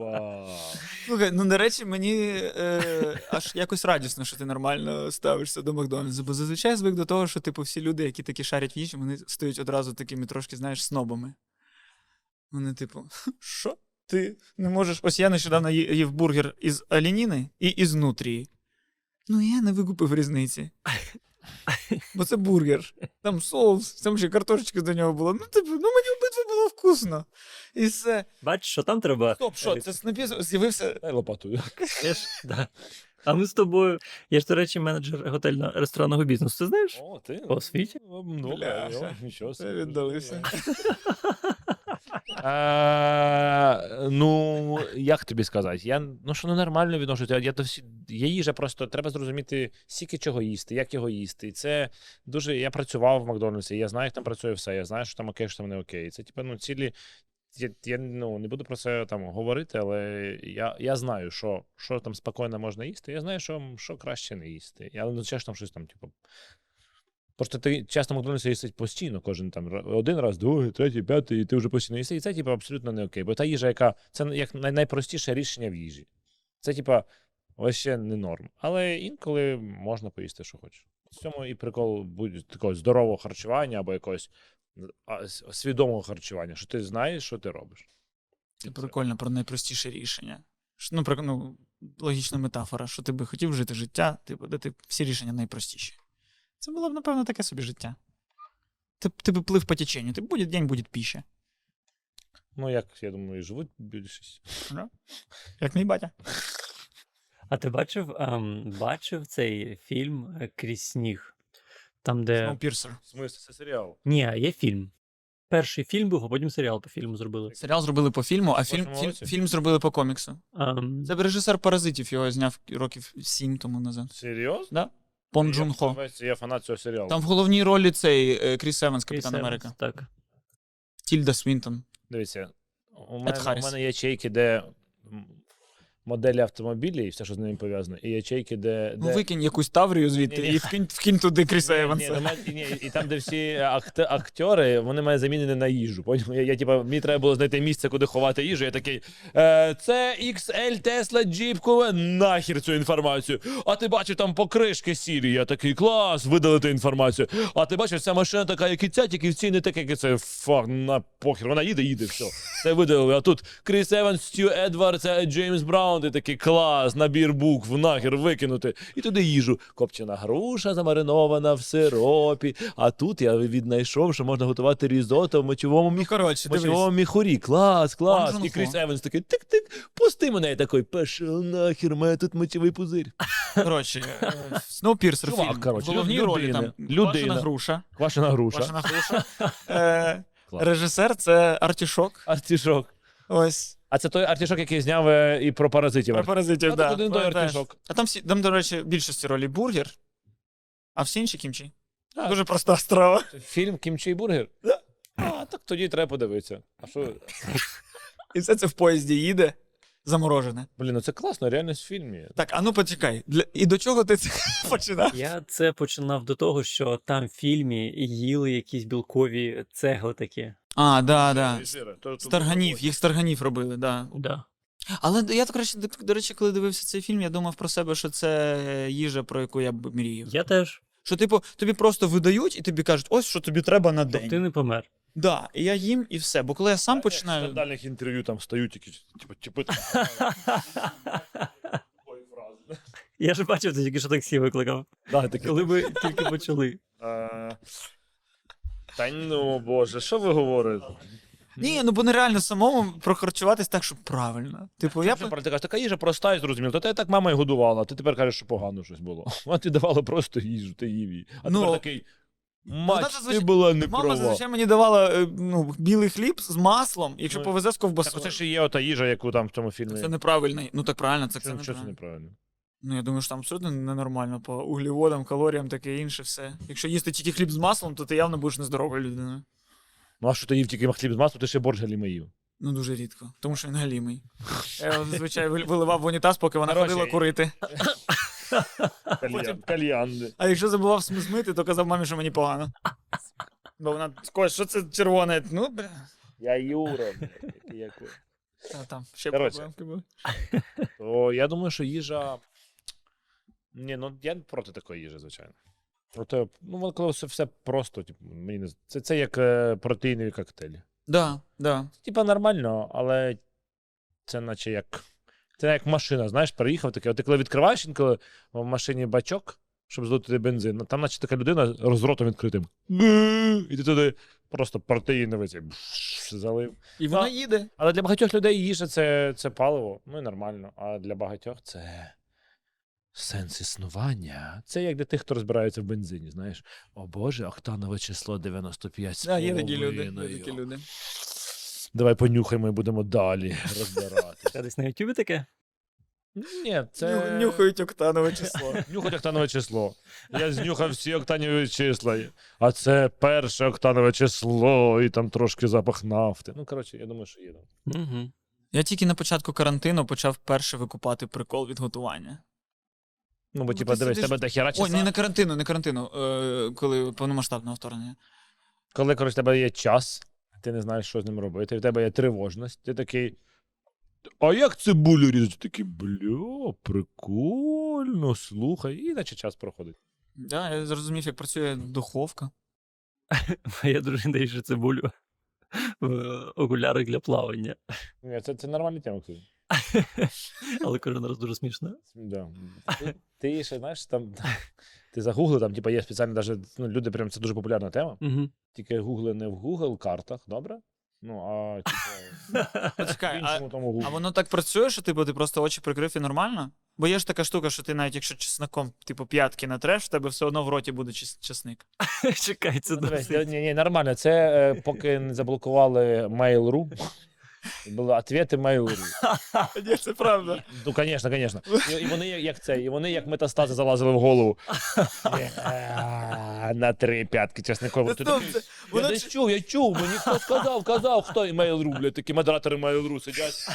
Слухай, ну до речі, мені е, аж якось радісно, що ти нормально ставишся до Макдональдсу, бо зазвичай звик до того, що типу всі люди, які такі шарять в їжі, вони стають одразу такими трошки, знаєш, снобами. Вони, типу, що? Ти не можеш. Ось я нещодавно їв бургер із оленіни і із нутрії. Ну, я не викупив різниці. Бо це бургер. Там соус, там ще картошечка до нього була. Ну, типу, ну мені обидва було вкусно. І все. Бачиш, що там треба. Стоп, що? Це написано, з'явився Дай лопату. Я ж, да. А ми з тобою. Я ж, до речі, менеджер готельно-ресторанного бізнесу. Ти знаєш? О, ти? По освіті? Ну, Бляха. нічого собі. віддалився. Е, Ну, як тобі сказати? Я ну що ну нормально відношуся. Я до їжа, просто треба зрозуміти, скільки чого їсти, як його їсти. Це дуже. Я працював в Макдональдсі, я знаю, як там працює все. Я знаю, що там окей, що там не окей. Це типу, ну, цілі. Я, я ну, не буду про це там говорити, але я, я знаю, що, що там спокійно можна їсти. Я знаю, що, що краще не їсти. Я не означаю, що там щось там, типу. Просто ти часто Макдональдсі їсти постійно, кожен там один раз, другий, третій, п'ятий, і ти вже постійно їсти. І це, типу, абсолютно не окей. Бо та їжа, яка це як найпростіше рішення в їжі. Це, типа, вообще не норм. Але інколи можна поїсти, що хочеш. В цьому і прикол будь такого здорового харчування або якогось свідомого харчування, що ти знаєш, що ти робиш. Це прикольно про найпростіше рішення. Ну, про, ну, логічна метафора, що ти би хотів жити життя, типу, де ти всі рішення найпростіші. Це було б, напевно, таке собі життя. Ти, б- ти би плив по теченню, ти буде день, буде піща. Ну, як, я думаю, і живуть більшість. Як мій батя. А ти бачив, ем, бачив цей фільм Крізь сніг? Там, де. Snowpiercer. В смислі, це серіал. Ні, є фільм. Перший фільм був, а потім серіал по фільму зробили. Серіал зробили по фільму, а фільм, фільм, році? фільм зробили по коміксу. Ем, Це режисер паразитів його зняв років сім тому назад. Серйозно? Да? Пон Джун Хо. Я, я фанат цього серіалу. Там в головній ролі цей е, Кріс Еванс, Кріс Капітан Еванс, Америка. Так. Тільда Свінтон. Дивіться, у мене, у Харріс. мене є ячейки, де м, моделі автомобілів і все, що з ними пов'язано. І ячейки, де. Ну викинь якусь Таврію звідти Ні-ні. і вкинь, вкинь туди Кріса Ні, Еванса. ну, має- ні, і там, де всі акт- актори, вони мають замінені на їжу. Потім я, я типа, мені треба було знайти місце, куди ховати їжу. Я такий. Е, це XL Tesla Jeep Кове, нахер цю інформацію. А ти бачив там покришки сірі. Я такий клас, видалити інформацію. А ти бачиш, ця машина така, як і ця, тільки в цій не таке, як і це. Fuck, на похер. Вона їде, їде, все. Це видалили. А тут Кріс Еванс, Стю Едвардс, е, Джеймс Браун, ти такий клас, набір букв, нахер викинути. І туди їжу. Копчена груша замаринована в сиропі. А тут я віднайшов, що можна готувати різото в мочовому Ну, міх... коротше, мочовому міхурі. Клас, клас. І Кріс. Еванс такий тик-тик, пусти мене. Я такий, пішов нахер, мене тут мочовий пузир. Коротше, е, Сноупірсер Чувак, фільм. коротше, В головній ролі там людина. Квашена груша. Квашена груша. Квашена груша. Е, Режисер це Артішок. Артішок. Ось. А це той артішок, який зняв е, і про паразитів. Про паразитів, да. так один той пам'ятаєш? артішок. А там всі, там, до речі, більшості ролі бургер, а всі інші кімчі. Так. Дуже проста страва. Фільм Кімчі бургер? Да. А, так тоді треба подивитися. А що? І все це в поїзді їде, заморожене. Блін, ну це класно, реально в фільмі. Так, а ну почекай. Для... І до чого ти це починав? Я це починав до того, що там в фільмі їли якісь білкові цегли такі. А, да, да. Жири, то- то- З тарганів, їх з тарганів робили, да. Да. Але я так речі, до, до речі, коли дивився цей фільм, я думав про себе, що це їжа, про яку я б мріяв. Я теж. Що, типу, тобі просто видають і тобі кажуть, ось що тобі треба на день. ти не помер. Да, і я їм і все. Бо коли я сам В починаю. скандальних інтерв'ю там стають якісь, типу, типу. Я ж бачив, ти тільки що таксі викликав. Да. Коли ми тільки почали. Та ну, боже, що ви говорите? Ні, ну бо нереально самому прохарчуватись так, щоб правильно. Типу, я б- ти кажеш, така їжа проста і зрозуміла. То тебе так мама і годувала, а ти тепер кажеш, що погано щось було. А ти давала просто їжу, ти їв її. А Ну, тепер такий. Мать, вона ти зазвичай- була не Мама права. зазвичай мені давала е, ну, білий хліб з маслом, якщо Ну, повезе з Так ковбасою. оце ж і є ота їжа, яку там в цьому фільмі. Це неправильно. Ну так правильно, це, це Що, що це неправильно. Ну я думаю, що там абсолютно ненормально по углеводам, калоріям, таке інше все. Якщо їсти тільки хліб з маслом, то ти явно будеш нездоровою людиною. Ну а що ти їв тільки хліб з маслом, ти ще борщ галіми їв. Ну дуже рідко, тому що він галімий. Я його зазвичай вил- виливав в унітаз, поки вона ходила курити. Кальян, кальян. А якщо забував см- змити, то казав мамі, що мені погано. Бо вона Кость, що це червоне? Ну, бля. Я Юра. Та, там, ще Коротше. проблемки були. То я думаю, що їжа. Ні, ну я проти такої їжі, звичайно. Проте, ну, от коли все, все просто, типу, мені не це, це як е, протеїнові коктейлі. Да, да. Типа нормально, але це наче як. Це як машина, знаєш, приїхав таке. От ти коли відкриваєш інколи в машині бачок, щоб здути бензин, ну, там, наче така людина з ротом відкритим. І ти туди просто протеїновий цей залив. І вона Да. їде. Але для багатьох людей їжа це, це паливо, ну і нормально. А для багатьох це сенс існування. Це як для тих, хто розбирається в бензині, знаєш. О Боже, октанове число 95 з Да, є такі люди. Є такі люди. Давай понюхаємо і будемо далі розбирати. Це десь на Ютубі таке? Ні, це Нюхають октанове число. Нюхать октанове число. Я знюхав всі октанові числа. А це перше октанове число, і там трошки запах нафти. Ну, коротше, я думаю, що є. Угу. Я тільки на початку карантину почав перше викупати прикол від готування. Ну, бо, Ну, типа, ти дивись, сидиш- тебе до хіра Ой, часа. не на карантину, не карантину, е, коли повномасштабного вторгнення. Коли, коротше, в тебе є час, ти не знаєш, що з ним робити, і в тебе є тривожність, ти такий. А як цибулю різати? Ти такий, бля, прикольно, слухай, і наче час проходить. Да, я зрозумів, як працює духовка. Моя дружина їже цибулю в окулярах для плавання. Ні, це, це нормальна тема, кстати. Але кожен раз дуже смішно. Да. Ти, ти ще знаєш, там ти загугли, там типу, є спеціально даже, ну, люди, прям це дуже популярна тема. Угу. Тільки гугли не в Google картах, добре? Ну, а типу, в Почекай, а, іншому тому а Google. воно так працює, що типу, ти просто очі прикрив і нормально? Бо є ж така штука, що ти навіть якщо чесноком, типу, п'ятки натреш, в тебе все одно в роті буде чес- чесник. Чекай, це Ну, досить. Ні, ні, нормально. Це е, поки не заблокували Mail.ru. Були ответи Mail.ru. Ні, це правда. Ну, звісно, звісно. І, і вони як- це, і вони як метастази залазили в голову. Е, На три п'ятки чесниково. Ти Стоп, Я Воно десь чув, я чув, мені хто сказав, казав, хто і Mail.ru, блядь, такі модератори Mail.ru сидять.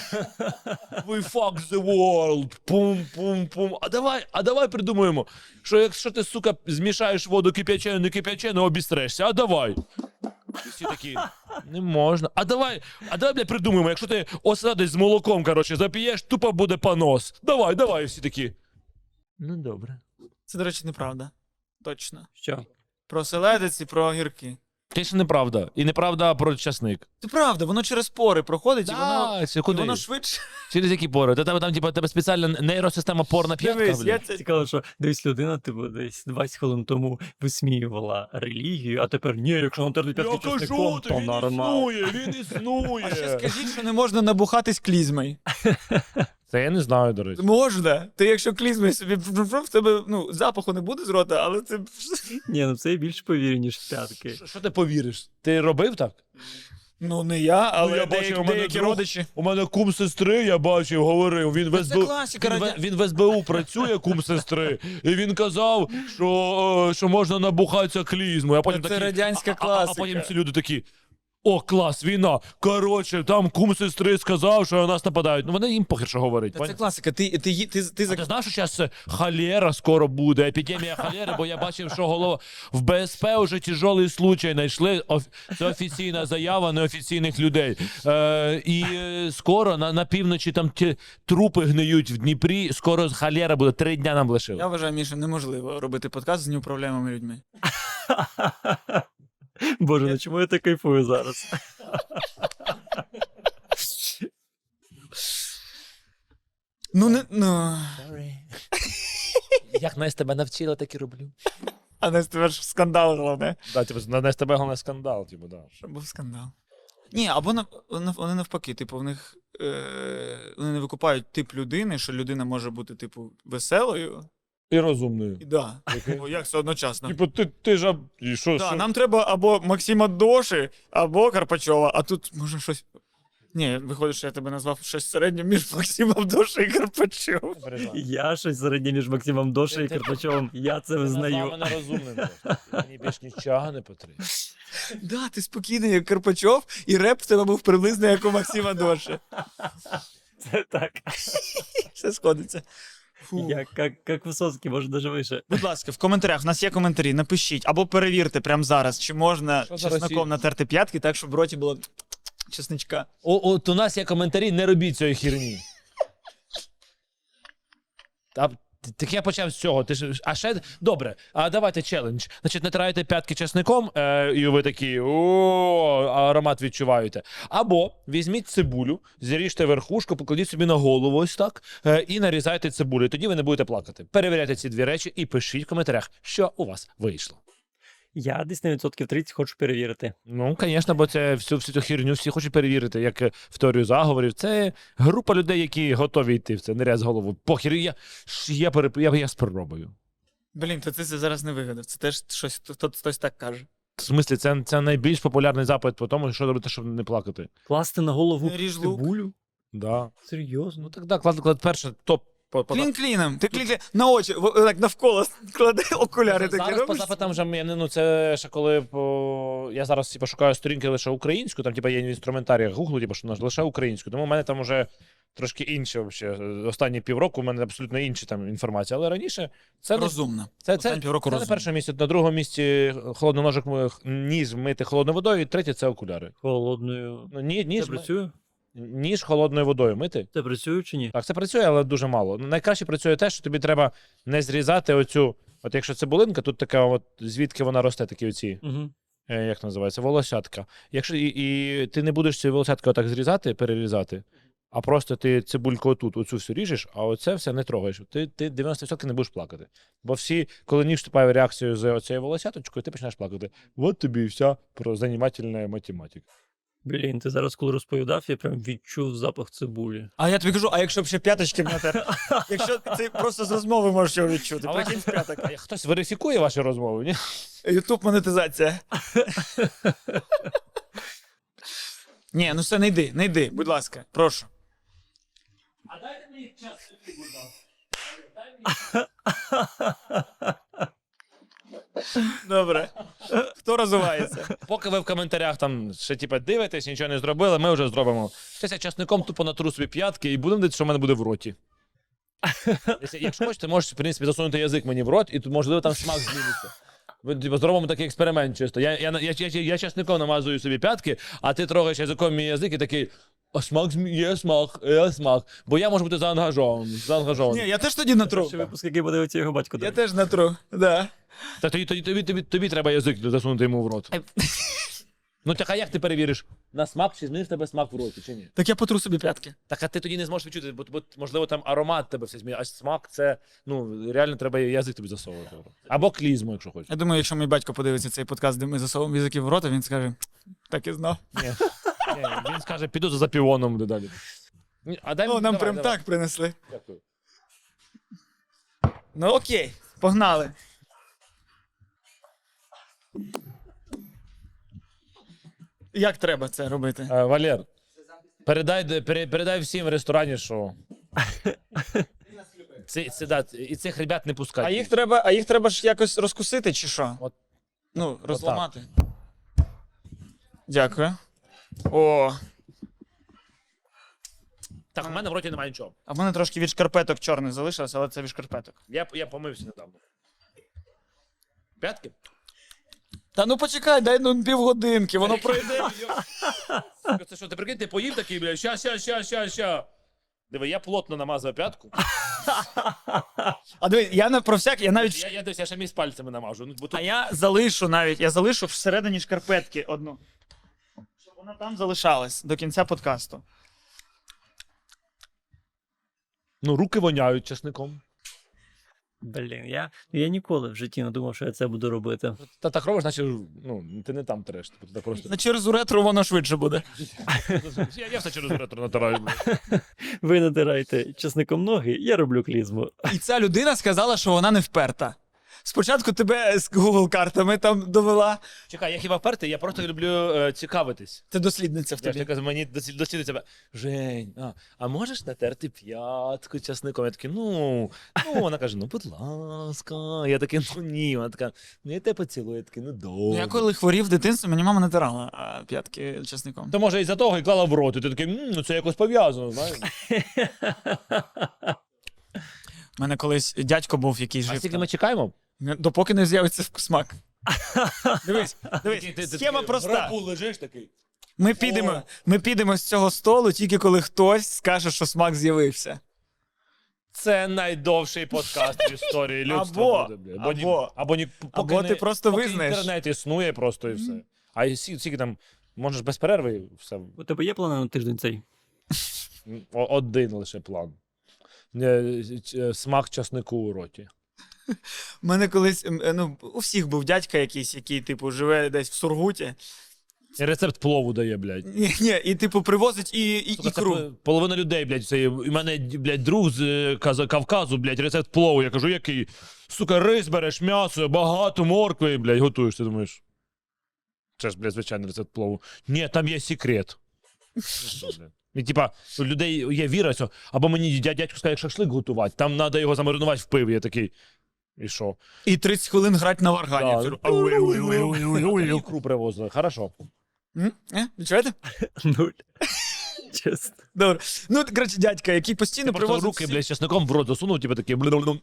We fuck the world. Пум-пум-пум. А давай, а давай придумаємо, що якщо ти, сука, змішаєш воду кип'ячену, не кип'ячену, обістрешся, а давай. І всі такі, не можна. А давай, а давай, блядь, придумаємо, якщо ти осадиш з молоком, коротше, зап'єш, тупо буде понос. Давай, давай, і всі такі. Ну, добре. Це, до речі, неправда. Точно. Що? Про селедець і про огірки. Ж неправда. І неправда про часник. Це правда, воно через пори проходить, і воно, Да, це і куди? воно швидше. Через які пори? Та тебе там, типу, тебе спеціальна нейросистема пор на п'ятках, Дивись, я це Цікаво, що десь людина, типу, десь 20 хвилин тому висміювала релігію, а тепер ні, якщо натерти п'ятки чесником, то нормально. він існує. А ще скажіть, що не можна набухатись клізмой. Це я не знаю, до речі. Можна. Ти якщо клізмою собі в тебе ну, запаху не буде з рота, але це. Ні, ну це я більш повірю, ніж п'ятки. Що- ти повіриш? Ти робив так? Ну, не я, але я деякі, бачив, у мене деякі друг- родичі. У мене кум сестри, я бачив, говорив. Він в СБУ. класика Він, в- він в СБУ працює, кум сестри, і він казав, що, е, що можна набухатися клізмою. А потім Це такі, радянська а- а- А, класика. потім ці люди такі. О, клас, війна. Коротше, там кум сестри сказав, що на нас нападають. Ну вони їм похер, що говорить. Та Це поняв? класика. Ти, ти, ти, ти, ти, А ти знаєш, що зараз холера скоро буде, епідемія холери, бо я бачив, що голова в БСП вже тяжелий случай знайшли. Оф- Це офіційна заява неофіційних людей. Е, і е, скоро на, на півночі там ті трупи гниють в Дніпрі. Скоро холера буде три дня нам лишили. Я вважаю, Міша, неможливо робити подкаст з неуправляємими людьми. Боже, ну чому я так кайфую зараз? Ну, не. Ну. Як Настя тебе навчила, так і роблю. А не ж скандал головне. Да, типу, на Настя тебе головне скандал, типу, да. Щоб був скандал. Ні, або нав- нав- вони навпаки, типу, в них е, вони не викупають тип людини, що людина може бути, типу, веселою. І розумною. Да. О, як це одночасно? Типу, ти, ти ж. І що, Да, що? нам треба або Максима Доши, або Карпачова, а тут може щось. Ні, виходить, що я тебе назвав щось середнє між Максимом Доши і Карпачовим. Я щось середнє між Максимом Доше і Карпачовим. Я це Ти назвав визнаю. мене розумним. просто. Мені більш нічого не потрібно. Да, ти спокійний, як Карпачов, і реп в тебе був приблизно як у Максима Доши. Це так. Все сходиться. Фу. Я як, як Висоцький, може, даже вище. Будь ласка, в коментарях, в нас є коментарі, напишіть або перевірте прямо зараз, чи можна Що за чесноком натерти п'ятки так, щоб в роті було чесничка. О, от у нас є коментарі, не робіть цієї херні. Та, так я почав з цього. Ти ж, а ще добре, а давайте челендж. Значить, натираєте п'ятки чесником, е, і ви такі о, аромат відчуваєте. Або візьміть цибулю, зріжте верхушку, покладіть собі на голову ось так, е, і нарізайте цибулю. Тоді ви не будете плакати. Перевіряйте ці дві речі і пишіть в коментарях, що у вас вийшло. Я десь на відсотків 30 хочу перевірити. Ну, звісно, бо це всю, всю цю херню всі хочуть перевірити, як е, в теорію заговорів. Це група людей, які готові йти в це, не з голову. Похер, я, ш- я, переп... я, я спробую. Блін, то ти це зараз не вигадав. Це теж щось хто- хтось так каже. В смислі, це, це найбільш популярний запит по тому, що робити, щоб не плакати. Класти на голову цибулю? Да. Серйозно? Ну так, да, клад, клад перше, топ. Клін кліном. Ти клін на очі, так навколо клади окуляри такі Зараз по запитам вже не ну це ще коли по я зараз типу, шукаю сторінки лише українську, там типу, є в інструментаріях Google, типу, що лише українську. Тому в мене там вже трошки інше вообще. Останні півроку у мене абсолютно інші там інформація. Але раніше це Розумно. це, це, півроку це на розумно. першому місці, на другому місці холодний ножик м- ніж мити холодною водою, і третє це окуляри. Холодною. Ну, ні, ніж, Це працює? Ніж холодною водою мити. Це працює чи ні? Так, це працює, але дуже мало. Ну, найкраще працює те, що тобі треба не зрізати оцю. От якщо цибулинка, тут така, от звідки вона росте, такі оці, Угу. е, як називається, волосятка. Якщо і, і ти не будеш цю волосятку отак зрізати, перерізати, а просто ти цибульку отут, оцю всю ріжеш, а оце все не трогаєш. Ти, ти 90% не будеш плакати. Бо всі, коли ніж вступає в реакцію з оцією волосяточкою, ти починаєш плакати. От тобі і вся про занімательна математика. Блін, ти зараз, коли розповідав, я прям відчув запах цибулі. А я тобі кажу, а якщо б ще п'яточки натер? Якщо ти просто з розмови можеш його відчути, прикинь з п'яток. А хтось верифікує ваші розмови, ні? Ютуб монетизація. Ні, ну все, не йди, не йди, будь ласка, прошу. А дайте мені час, будь ласка. Добре. Хто розвивається? Поки ви в коментарях там ще типа дивитесь, нічого не зробили, ми вже зробимо. Щось я часником тупо натру собі п'ятки і будемо дивитися, що в мене буде в роті. Якщо, хочете, можете, в принципі, засунути язик мені в рот, і можливо, там смак зміниться. Ми типу, зробимо такий експеримент чисто. Я, я, я, я, я часником намазую собі п'ятки, а ти трогаєш язиком мій язик і такий. А смак змі- є смак, є смак. Бо я можу бути заангажований. заангажований. Ні, я теж тоді натру. Ще випуск, який подивиться його батько. Я теж натру, да. Та тоді, тоді, тобі, тобі, тобі треба язик засунути йому в рот. Ну так а як ти перевіриш? На смак чи змінив тебе смак в роті, чи ні? Так я потру собі п'ятки. Так а ти тоді не зможеш відчути, бо, бо можливо там аромат тебе все змінює, а смак це ну реально треба язик тобі засовувати. Або клізму, якщо хочеш. Я думаю, якщо мій батько подивиться цей подкаст, де ми засовуємо язики в рота, він скаже, так і знав. Ні. Він скаже, піду за далі. Ні, А дай О, мені- нам давай, прям давай. так принесли. Дякую. Ну окей, погнали. Як треба це робити? Е, Валер, передай, де- пере- передай всім в ресторані, що. Це, це, да, і цих ребят не пускати. А їх треба, а їх треба ж якось розкусити, чи що? От- Ну, розламати. Дякую. О, Так, у мене в роті немає нічого. а в мене трошки від шкарпеток чорних залишилось, але це від шкарпеток. Я, я помився недавно. П'ятки? Та ну почекай, дай ну півгодинки, воно пройде. Це що, ти прикинь, ти поїв такий, бля, ща, ща, ща, ща, ща. Диви, я плотно намазав п'ятку. А диви, я не про всяк, я навіть. Я, я десь я ще між пальцями намажу. Ну, бо тут... А я залишу навіть, я залишу всередині шкарпетки одну. Вона там залишалась до кінця подкасту. Ну, руки воняють чесником. Блін, я, я ніколи в житті не думав, що я це буду робити. Та так робиш, наче ну, ти не там треш. Типу, ти так просто... На через уретру воно швидше буде. я, я все через ретро натираю. Ви натираєте часником ноги, я роблю клізму. І ця людина сказала, що вона не вперта. Спочатку тебе з Google картами там довела. Чекай, я хіба впертий, я просто люблю е, цікавитись. Це дослідниця в Я ж тобі. мені дослід- дослідить себе. Жень, а, а можеш натерти п'ятку часником? Я такий, ну, ну, вона каже, ну, будь ласка. Я такий, ну ні. Вона така, ну я тебе поцілую. Я такий, ну добре. Ну, я коли хворів в дитинстві, мені мама натирала а, п'ятки часником. То може із-за того і клала в рот, і ти такий, «М, ну це якось пов'язано, знаєш. У мене колись дядько був, який А жив. скільки там. ми чекаємо? Допоки не з'явиться смак. Дивись, дивись, схема проста. Рабу лежиш такий. Ми підемо, ми підемо з цього столу тільки коли хтось скаже, що смак з'явився. Це найдовший подкаст в історії людства. Або- буде, бля. або, ні- або- або, ні, поки або не- ти просто поки визнаєш. Інтернет існує просто і все. А і скільки там, можеш без перерви все. У тебе є плани на тиждень цей? О- Один лише план. Е, ч- Смак часнику у роті. У мене колись, ем, е, ну, у всіх був дядька якийсь, який, типу, живе десь в Сургуті. І рецепт плову дає, блядь. Ні, ні, і, типу, привозить і, і, Сука, це ікру. по- половина людей, блядь, це у мене, блядь, друг з е, Кавказу, блядь, рецепт плову. Я кажу, який? Сука, рис береш, м'ясо, багато моркви, блядь, готуєш, ти думаєш. Це ж, блядь, звичайний рецепт плову. Ні, там є секрет. І типа, у людей є віра, що або мені дядько скаже, як шашлик готувати, там треба його замаринувати в пиві. Я такий. І що? І 30 хвилин грати на варгані. Да. Ікру привозили. Хорошо. М? Е? Відчуваєте? Нуль. Чесно. Добре. Ну, коротше, дядька, який постійно Ти просто привозить руки, всі- блядь, з часником в рот засунув, типу такий. блю-блю-блю.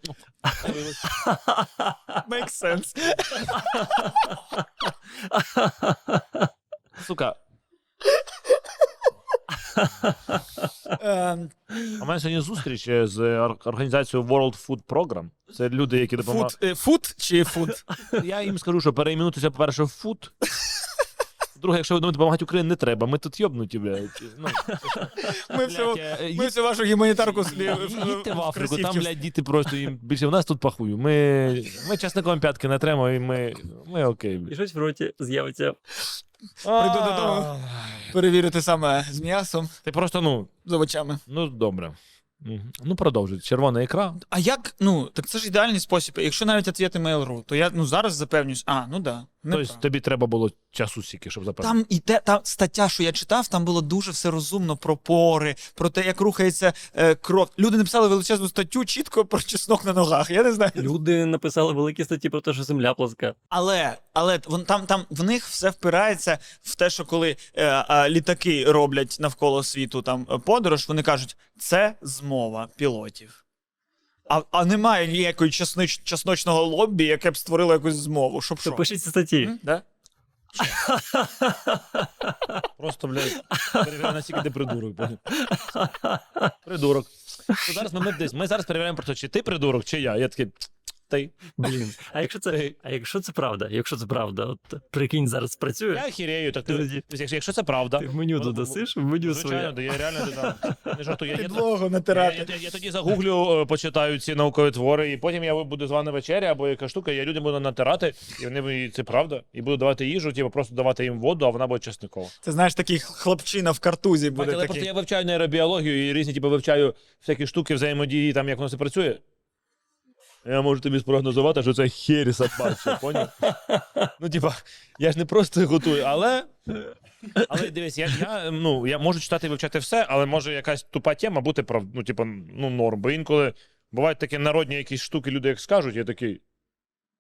Makes sense. Сука, Ем, У мене сьогодні зустріч е, з організацією World Food Program. Це люди, які допомагають. Food, е, food чи food? Я їм скажу, що перейменутися, по-перше, в food. Друге, якщо ви думаєте, допомагати Україні не треба, ми тут йобнуті, блядь. Ну, Ми всю, е, ми всю вашу гуманітарку з'їли. Їдьте в Африку, там, блядь, діти просто їм більше. У нас тут похую. Ми, ми часником п'ятки натремо, і ми, ми окей. І блядь. щось в роті з'явиться. Прийду додому. Перевірити саме з м'ясом, Ти просто, ну, з овочами. ну добре. Мгм. Ну, продовжуй. Червона ікра. А як, ну, так це ж ідеальний спосіб. Якщо навіть відвідати Mail.ru, то я ну, зараз запевнюсь, а, ну да. Тобто неправда. тобі треба було часу сіки, щоб запевнити. Там і те, та стаття, що я читав, там було дуже все розумно про пори, про те, як рухається е, кров. Люди написали величезну статтю чітко про чеснок на ногах. Я не знаю. Люди написали великі статті про те, що земля плоска. Але, але вон, там, там в них все впирається в те, що коли е, а, літаки роблять навколо світу там е, подорож, вони кажуть, це змова пілотів. А, а немає ніякої чеснич, чесночного лоббі, яке б створило якусь змову. Щоб Що пишіть статті. М? Да? Просто, блядь, перевіряю, наскільки ти придурок. поняв? Придурок. Ну, зараз ми, ми, десь, ми зараз перевіряємо про те, чи ти придурок, чи я. Я такий, ти. Блін. А якщо це, а якщо це правда? Якщо це правда, от прикинь, зараз працює. Я хірію, так ти, якщо, якщо це правда. Ти в меню Ну, додасиш, в меню своє. да, я реально додам. Не жартую. Я, я, Підлогу я, натирати. я, я тоді загуглю, е, почитаю ці наукові твори, і потім я буду з вами вечеря або яка штука, я людям буду натирати, і вони і це правда. І буду давати їжу, типу просто давати їм воду, а вона буде чесникова. Це знаєш, такий хлопчина в картузі буде але такий. просто я вивчаю нейробіологію і різні, типу, вивчаю всякі штуки взаємодії, там як воно все працює. Я можу тобі спрогнозувати, що це хері собача, поняв? Ну, типа, я ж не просто готую, але. Але дивись, я, я, ну, я можу читати і вивчати все, але може якась тупа тема бути прав, ну, типа, ну, норм. Бо інколи бувають такі народні якісь штуки, люди як скажуть, я такий.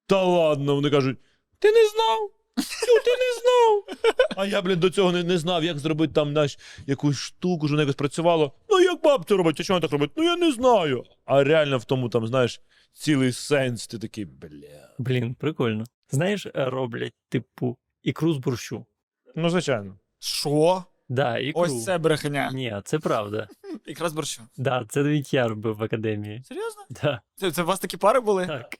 Та ладно, вони кажуть, ти не знав? Ну, ти не знав. А я, блін, до цього не, не знав, як зробити там наш, якусь штуку, щоб воно якось працювало. Ну, як бабця робить, а чого вона так робить? Ну я не знаю. А реально в тому, там, знаєш, цілий сенс. Ти такий, бля. Блін, прикольно. Знаєш, е, роблять, типу, ікру з борщу. Ну, звичайно. Що? Да, ікру. Ось це брехня. Ні, це правда. Якраз борщу. Да, це навіть я робив в академії. Серйозно? Да, Це, це у вас такі пари були? так.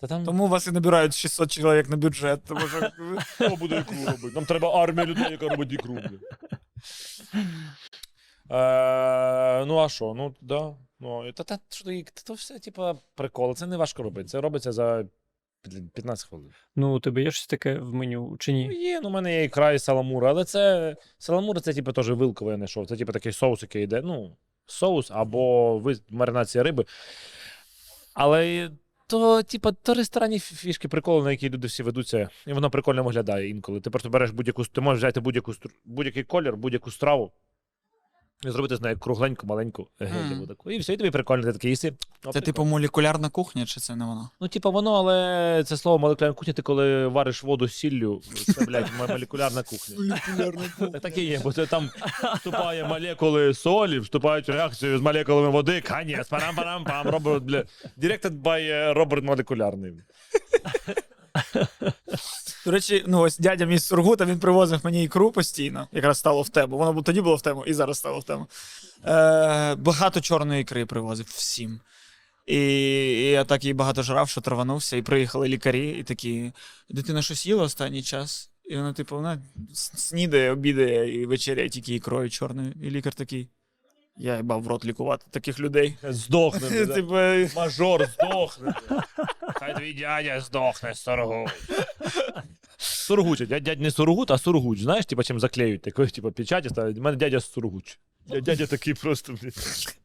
Та там Тому вас і набирають 600 чоловік на бюджет. Тому що хто буде ікру робити? Нам треба армія людей, яка робить ікру. Е, ну, а що? Ну, да. Ну, та, та, що, то, то все, типа, прикол. Це не важко робити. Це робиться за 15 хвилин. Ну, у тебе є щось таке в меню чи Ну, ні? є, ну, у мене є ікра і саламура, але це. Саламура це, типу, теж вилковий я знайшов. Це, типу, такий соус, який йде. Ну, соус або ви- маринація риби. Але то, типу, то ресторанні фі- фішки приколи, на які люди всі ведуться, і воно прикольно виглядає інколи. Ти просто береш будь-яку, ти можеш взяти будь-яку стру- будь-який колір, будь-яку страву. Зробити з нею кругленьку, маленьку гелеву таку. І все, і тобі прикольно, ти такий їси. це типу молекулярна кухня, чи це не воно? Ну, типа, воно, але це слово молекулярна кухня, ти коли вариш воду з сіллю, це, блядь, молекулярна кухня. Молекулярна Так, так і є, бо це там вступає молекули солі, вступають в реакцію з молекулами води, канєс, парам парам пам робот, бля. Directed by е, Роберт Молекулярний. До речі, ну ось дядя мій з Сургута, він привозив мені ікру постійно, якраз стало в тему. Воно тоді було в тему, і зараз стало в тему. Е, багато чорної ікри привозив всім. І, і я так її багато жрав, що траванувся, і приїхали лікарі, і такі: дитина щось їла останній час. І вона, типу, вона снідає, обідає і вечеряє тільки ікрою чорною. І лікар такий. Я їбав в рот лікувати таких людей. Здохне. бля. Типу, Мажор здохне. Хай твій дядя здохне, Сургуч. Сургуч, дядь, дядь не Сургут, а Сургуч. Знаєш, типа чим заклеюють такої, типа печаті ставлять. У мене дядя Сургуч. Я дядя такий просто, блін,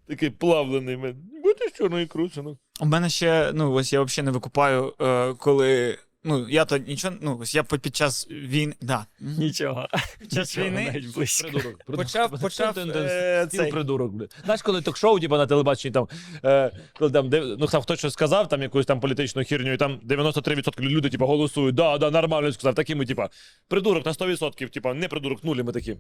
такий плавлений. Будеш чорну ікру, синок. У мене ще, ну ось я взагалі не викупаю, е, коли. Ну, я то нічого, ну, ось я під час війни. Да. Нічого. Під час Нічого, війни навіть близько. Придурок. придурок. почав, почав е, цей, придурок, блядь. Знаєш, коли ток-шоу, типу, на телебаченні там, е, коли там, де, ну, там хтось щось сказав, там якусь там політичну хірню, і там 93% люди, типу, голосують, да, да, нормально сказав. Такі ми, типу, придурок на 100%, типу, не придурок, нулі ми такі.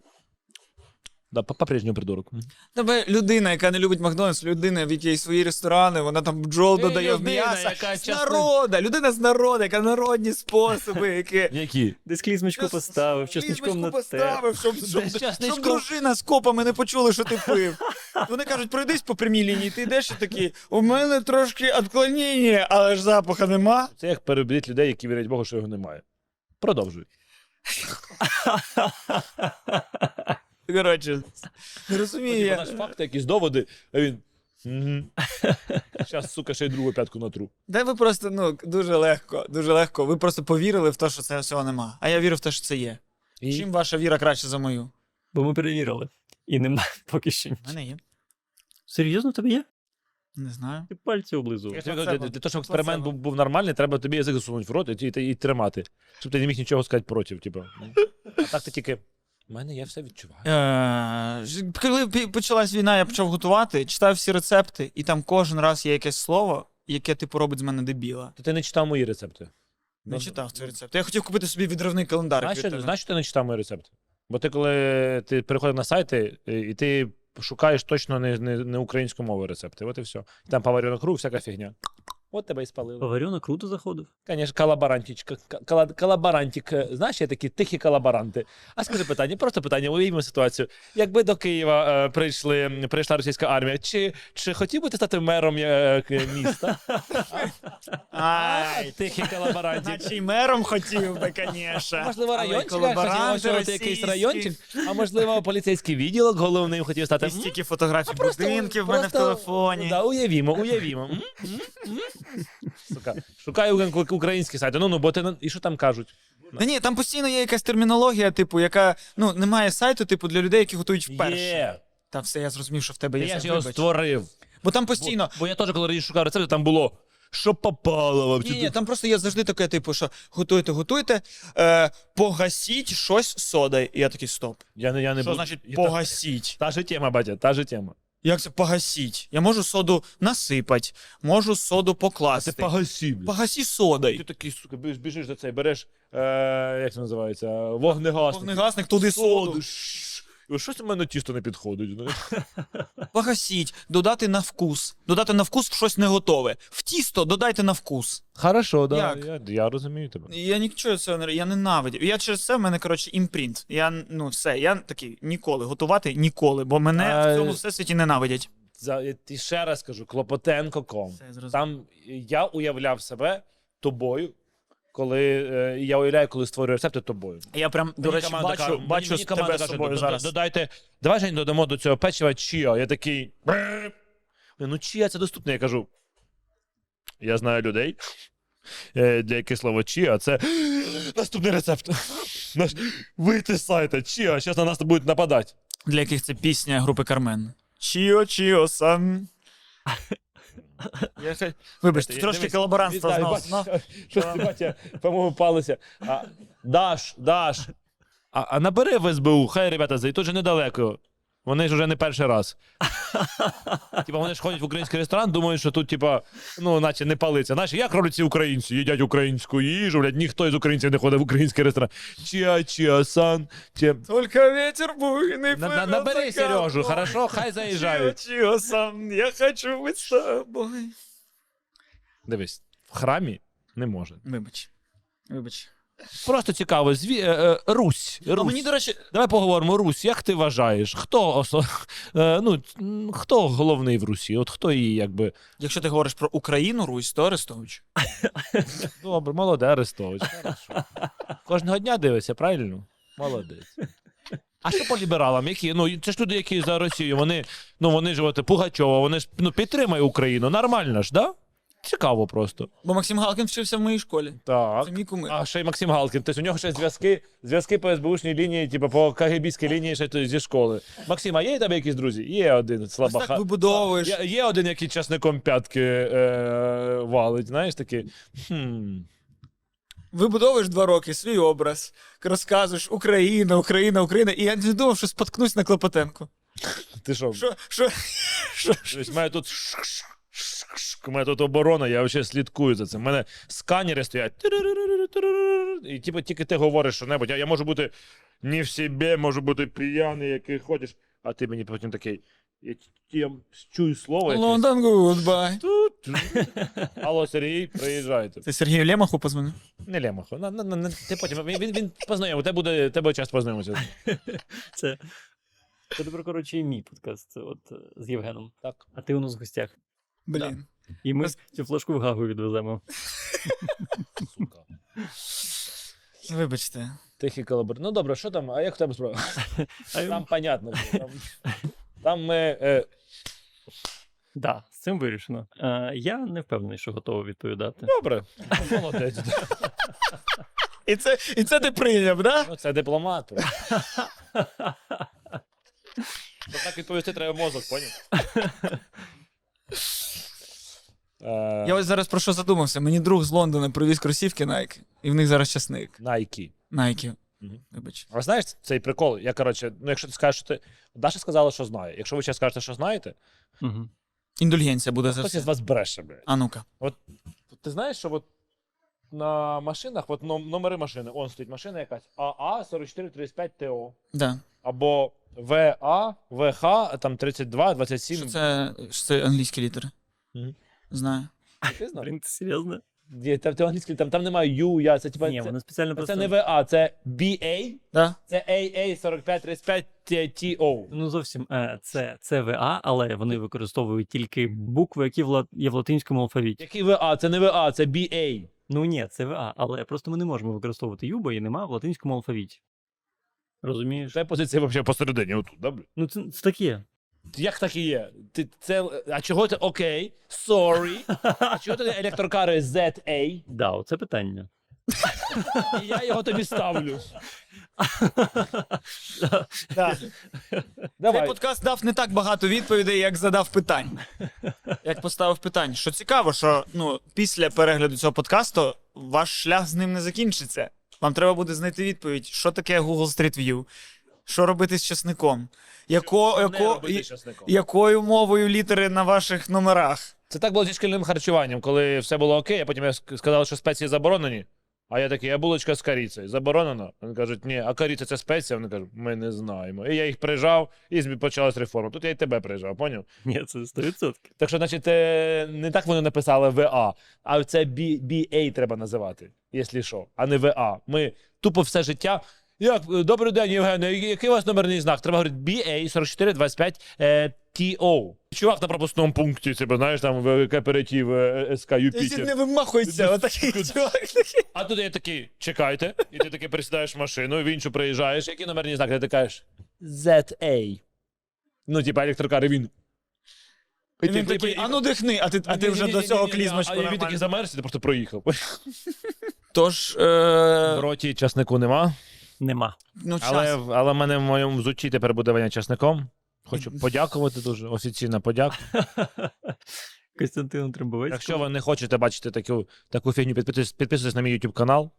Да, по- по-прежньому придурок. тебе людина, яка не любить Макдональдс, людина, в якій свої ресторани, вона там бджол додає в людина, м'ясо. яка З часто- народа, людина з народу, яка народні способи, які. Які? Десь клізмочку поставив, чесничком на те. поставив, щоб, щоб, Десь щоб дружина з копами не почули, що ти пив. Вони кажуть, пройдись по прямій лінії, ти йдеш і такий, у мене трошки відклонення, але ж запаха нема. Це як перебудити людей, які вірять Богу, що його немає. Продовжуй. Коротше, не розумію. Типа Я... наш факт, якісь доводи, а він. Зараз, сука, ще й другу п'ятку натру. Де ви просто ну дуже легко, дуже легко. Ви просто повірили в те, що це всього нема. А я вірю в те, що це є. І... Чим ваша віра краще за мою? Бо ми перевірили. І немає поки що. У мене є. Серйозно тебе є? Не знаю. Ти пальці облизував. Я тобі. Для для того, щоб експеримент був, був нормальний, треба тобі язик засунути в рот і, і, і тримати. Щоб ти не міг нічого сказати проти. Типу. А так ти тільки. У мене я все відчуваю. Е, коли почалась війна, я почав готувати, читав всі рецепти, і там кожен раз є якесь слово, яке типу робить з мене дебіла. То ти не читав мої рецепти. Не читав цей рецепт. Я хотів купити собі відривний календар. Знаєш, від знаєш, що ти не читав мої рецепти? Бо ти коли ти переходив на сайти, і і ти шукаєш точно не, не, не українською мовою рецепти. От і все. Там поварена круг, всяка фігня. От тебе і спалили. Поварено круто заходив. Конечно, колаборантичка. Кала- Колаборантик. Знаєш, є такі тихі колаборанти. А скажи питання, просто питання, уявімо ситуацію. Якби до Києва е, прийшли, прийшла російська армія, чи, чи хотів би ти стати мером е, міста? Ай, Тихий колаборантик. наче мером хотів би, звісно. Можливо, райончик, хотів якийсь райончик, а можливо, поліцейський відділок головним хотів стати. І стільки фотографій Просто- будинків в мене в телефоні. Да, уявімо, уявімо. Сука. Шукаю українські сайти. Ну, ну, бо ти і що там кажуть? Та ні, там постійно є якась термінологія, типу, яка ну немає сайту, типу, для людей, які готують вперше. Є. Та все, я зрозумів, що в тебе є. Я ж його вибач. створив. Бо там постійно. Бо, бо я теж, коли раніше шукав рецепти, там було. Що попало вообще? Ні, ні, там просто є завжди таке, типу, що готуйте, готуйте, е, погасіть щось содою. І я такий стоп. Я не, я не Що буду- значить Я- погасіть? Та, та же тема, батя, та же тема. Як це погасіть? Я можу соду насипати, можу соду покласти. Це погасі, блядь. Погасі Ти такий, сука, біж- біжиш до цей, береш, е, як це називається, вогнегасник. Вогнегасник туди соду. Соду. І Щось у мене тісто не підходить. Погасіть, додати на вкус. Додати на вкус щось не готове. В тісто додайте на вкус. Хорошо, да. Як? Я, я розумію тебе. Я нічого цього не я ненавидів. Я через це в мене, коротше, імпринт. Я ну все, я такий ніколи готувати ніколи, бо мене А, в цьому всесвіті ненавидять. За, я ті ще раз кажу, Клопотенко.ком. Все, зрозумів. Там я уявляв себе тобою, коли е, я уявляю, коли створюю рецепти тобою. Я прям, до речі, команда бачу, каже- бачу мені з команда тебе з каже, собою «Д- д- зараз. Додайте, давай Жень, додамо до цього печива чіа. Я такий. «Бррр». Ну, чіа це доступно. Я кажу. Я знаю людей, е, для яких слово чіа це наступний рецепт. Наш вийти з сайта чіа, зараз на нас будуть нападати. Для яких це пісня групи Кармен. Чіо, чіо, сан. Я Вибачте, Дивись, трошки колаборантства вітаю, бачиш. Щось ти, батя, по-моєму, палися. А, Даш, Даш. А, а набери в СБУ, хай ребята зайдуть, тут же недалеко. Вони ж уже не перший раз. Типа вони ж ходять в український ресторан, думають, що тут, типа, ну, наче не палиться. Знаєш, як роблять ці українці? Їдять українську їжу, блядь, ніхто із українців не ходить в український ресторан. Чіа, чіа, сан. Чіа. Тільки ветер буйний На, на, набери Сережу, хорошо, хай заїжджають. Чіо, сан, я хочу бути з тобою. Дивись, в храмі не може. Вибач. Вибач. Просто цікаво, зві... е, е, Русь. А Русь. мені, до речі, Давай поговоримо, Русь, як ти вважаєш? Хто осо... е, ну, хто головний в Русі? От хто її якби. якщо ти говориш про Україну, Русь, то Арестович. Добре, молоде Арестович. Хорошо. Кожного дня дивишся, правильно? Молодець. А що по лібералам? Які? Ну, це ж люди, які за Росію, вони, ну, вони ж от, Пугачова, вони ж ну, підтримує Україну. Нормально ж, да? Цікаво просто. Бо Максим Галкін вчився в моїй школі. Так. Це мій кумир. А ще й Максим Галкін. Тобто у нього ще зв'язки, зв'язки по СБУшній лінії, типу по КГБській лінії ще то зі школи. Максим, а є у тебе якісь друзі? Є один Ось слабаха. так вибудовуєш. Є, є один, який часником п'ятки е, валить, знаєш такий. Хм. Вибудовуєш два роки свій образ, розказуєш Україна, Україна, Україна. І я не думав, що споткнусь на Клопотенку. Ти що? Що, що, що, що? Тобто, мене тут. У мене тут оборона, я взагалі слідкую за цим. У мене сканери стоять. І типу, тільки ти говориш що-небудь. Я, я можу бути не в собі, можу бути п'яний, який ходиш, а ти мені потім такий. Я, я чую слово. Лондон гудбай. Алло, Сергій, приїжджайте. Ти Сергію Лемаху позвонив? Не Лемахо. На, на, на, ти потім, він, він, він познайомив, тебе буде, тебе час познайомитися. Це. Це коротше, і мій подкаст от, з Євгеном. Так. А ти у нас в гостях. Блін. І ми цю флажку в Гагу відвеземо. Сука. Вибачте. Тихий колабор. Ну добре, що там? А як в тебе справа? Там понятно. Там, там ми. Е, Да, з цим вирішено. Е, я не впевнений, що готовий відповідати. добре. Молодець. І це, і це ти прийняв, да? Ну, це дипломат. Щоб так відповісти, треба мозок, поняв? Е, Я ось зараз про що задумався. Мені друг з Лондона привіз кросівки Nike, і в них зараз часник. Nike. Nike. Мгм. Вибач. А знаєш цей прикол? Я коротше, ну якщо ти скажеш, що ти. Даша сказала, що знає. Якщо ви зараз скажете, що знаєте, Угу. Індульгенція буде за хтось із вас бреше, блядь. А ну-ка. Ти знаєш, що от на машинах, от ном- номери машини, он стоїть машина якась АА 4435 ТО. Да. Або ВА, ВХ, там 32, 27. Що це, що це англійські літери? Мгм. Знаю. Ти знаєш? Блін, ти серйозно? Є, Там, там, англійські, там, там немає Ю, я, це типа. Ні, це, вони спеціально це просто. не ВА, це BA, Да? це AA 4535 TO. Ну, зовсім е, це ЦВА, але вони використовують тільки букви, які в є в латинському алфавіті. Який ВА? Це не ВА, це BA. Ну ні, ЦВА, але просто ми не можемо використовувати Ю, бо її немає в латинському алфавіті. Розумієш? Це позиція взагалі посередині, отут, добре? Ну, це, це таке. Як так і є? Ти, це, а чого ти окей? Sorry. А чого ти електрокари ZA? Да, оце питання. І я його тобі ставлю. Да. Цей Давай. подкаст дав не так багато відповідей, як задав питань. Як поставив питань. Що цікаво, що ну, після перегляду цього подкасту ваш шлях з ним не закінчиться. Вам треба буде знайти відповідь, що таке Google Street View, що робити з часником, яко, яко, робити часником. якою мовою літери на ваших номерах. Це так було зі шкільним харчуванням, коли все було окей, а потім я ск- сказали, що спеції заборонені. А я такий, а булочка з корицею заборонено? Вони кажуть, ні, а кориця це спеція? Вони кажуть, ми не знаємо. І я їх прижав, і почалась реформа. Тут я і тебе прижав, поняв? Ні, це 100%. Так що, значить, е, не так вони написали ВА, а це BA треба називати, якщо що, а не ВА. Ми тупо все життя. Як, добрий день, Євгене, який який у вас номерний знак? Треба говорити BA 4425 е, TO. Чувак на пропускному пункті, себе, знаєш, там в кооператив е, СК Юпітер. не вимахуйся, отакий чувак. А тут я такий, чекайте, і ти таки присідаєш в машину, в іншу приїжджаєш, який номерний знак? Ти кажеш ZA. Ну, типа електрокар, і він. І він такий, а ну дихни, а ти, а ти вже до цього клізмочку А він такий замерз, і ти просто проїхав. Тож, В е, роті часнику нема. Нема. ну, час. Але, але в мене в моєму взутті тепер буде воня часником. Хочу подякувати дуже, офіційна подяка. Костянтину Трембовецькому. Якщо ви не хочете бачити таку, таку фігню, підписуйтесь, підписуйтесь на мій YouTube канал.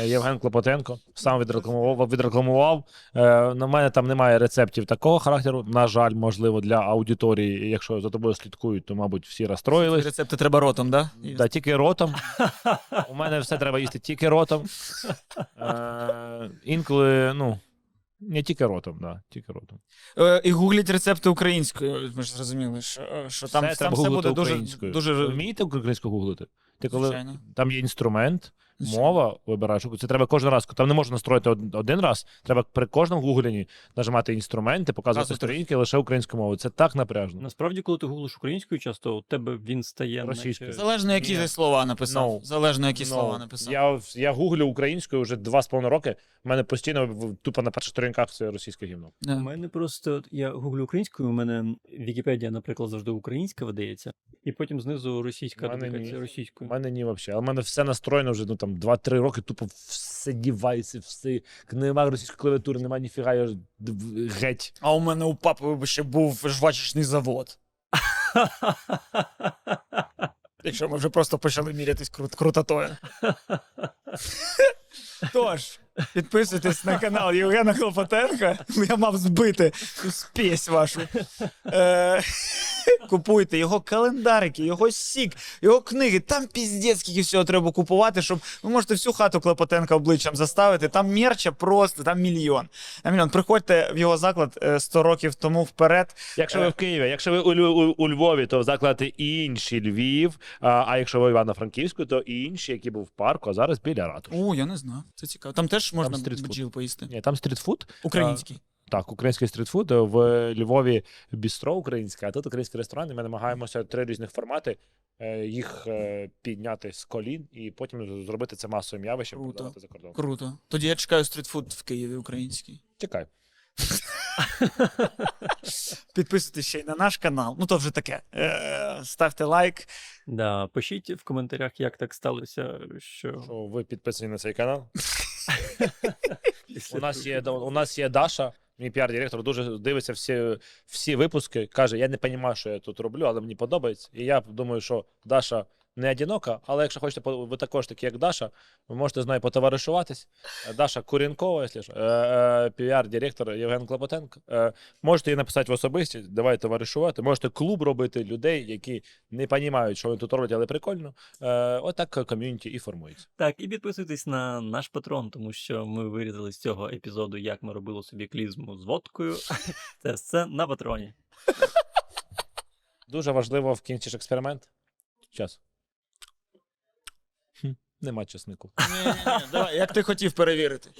Е, Євген Клопотенко сам відрекламував. відрекламував. Е, на мене там немає рецептів такого характеру. На жаль, можливо, для аудиторії. Якщо за тобою слідкують, то, мабуть, всі розстроїлись. Рецепти треба ротом, да? Да, тільки ротом. У мене все треба їсти тільки ротом. Е, інколи, ну, не тільки ротом, да, тільки ротом. Е, і гугліть рецепти українською. Ми ж зрозуміли, що, е, що там, все там все буде дуже, дуже вмієте українську гуглити? Ти коли Звичайно. там є інструмент. Мова вибираєш. Це треба кожен раз. Там не можна настроїти один раз. Треба при кожному гугленні нажимати інструменти, показувати Показувати. сторінки лише українською мовою. Це так напряжно. Насправді, коли ти гуглиш українською часто, у тебе він стає Російською. наче- Залежно, які Ні. слова написав. No. Залежно, які Ну, слова написав. Я, я гуглю українською вже два з половиною роки. У мене постійно тупо на перших сторінках це російське гімно. Да. У мене просто я гуглю українською, у мене Вікіпедія, наприклад, завжди українська видається, і потім знизу російська У мене ні. російською. У мене ні взагалі. Але в мене все настроєно вже ну, там, 2-3 роки, тупо все дівайся, все. Немає російської клавіатури, немає ніфіга, я геть. А у мене у папи ще був жвачечний завод. Якщо ми вже просто почали мірятись крут крутотою. Тож, підписуйтесь на канал Євгена Клопотенка. Я мав збити спесь вашу. Е, купуйте його календарики, його сік, його книги. Там піздець, скільки всього треба купувати, щоб ви можете всю хату Клопотенка обличчям заставити. Там мерча просто, там мільйон. Там мільйон. Приходьте в його заклад е, 100 років тому вперед. Якщо ви в Києві, якщо ви у, у, у Львові, то заклади інший Львів. А, а якщо ви в Івано-Франківську, то інші, які був в парку, а зараз біля ратуші. О, я не знав. Це цікаво. Там теж можна стрітфуд. бджіл поїсти. Ні, там стрітфуд. Український. Так, український стрітфуд в Львові бістро українське, а тут український ресторан. І ми намагаємося три різних формати. е, Їх е, підняти з колін і потім зробити це масовим явищем Круто. продавати за кордон. Круто. Тоді я чекаю стрітфуд в Києві український. Чекай. Підписуйтесь ще й на наш канал. Ну то вже таке. Е, Ставте лайк. Да, пишіть в коментарях, як так сталося, що Що ви підписані на цей канал? У нас є у нас є Даша, мій піар-директор, дуже дивиться всі, всі випуски. Каже: я не розумію, що я тут роблю, але мені подобається. І я думаю, що Даша не одинока, але якщо хочете, ви також такі, як Даша, ви можете з нею потоваришуватись. Е, Даша Куренкова, якщо що, е, е, піар-директор Євген Клопотенко. Можете їй написати в особисті, давай товаришувати. Можете клуб робити людей, які не розуміють, що вони тут роблять, але прикольно. Отак ком'юніті і формується. Так, і підписуйтесь на наш патрон, тому що ми вирізали з цього епізоду, як ми робили собі клізму з водкою. Це все на патроні. Дуже важливо в кінці ж експеримент. Час. Нема чеснику. Ні, ні, ні, давай, як ти хотів перевірити.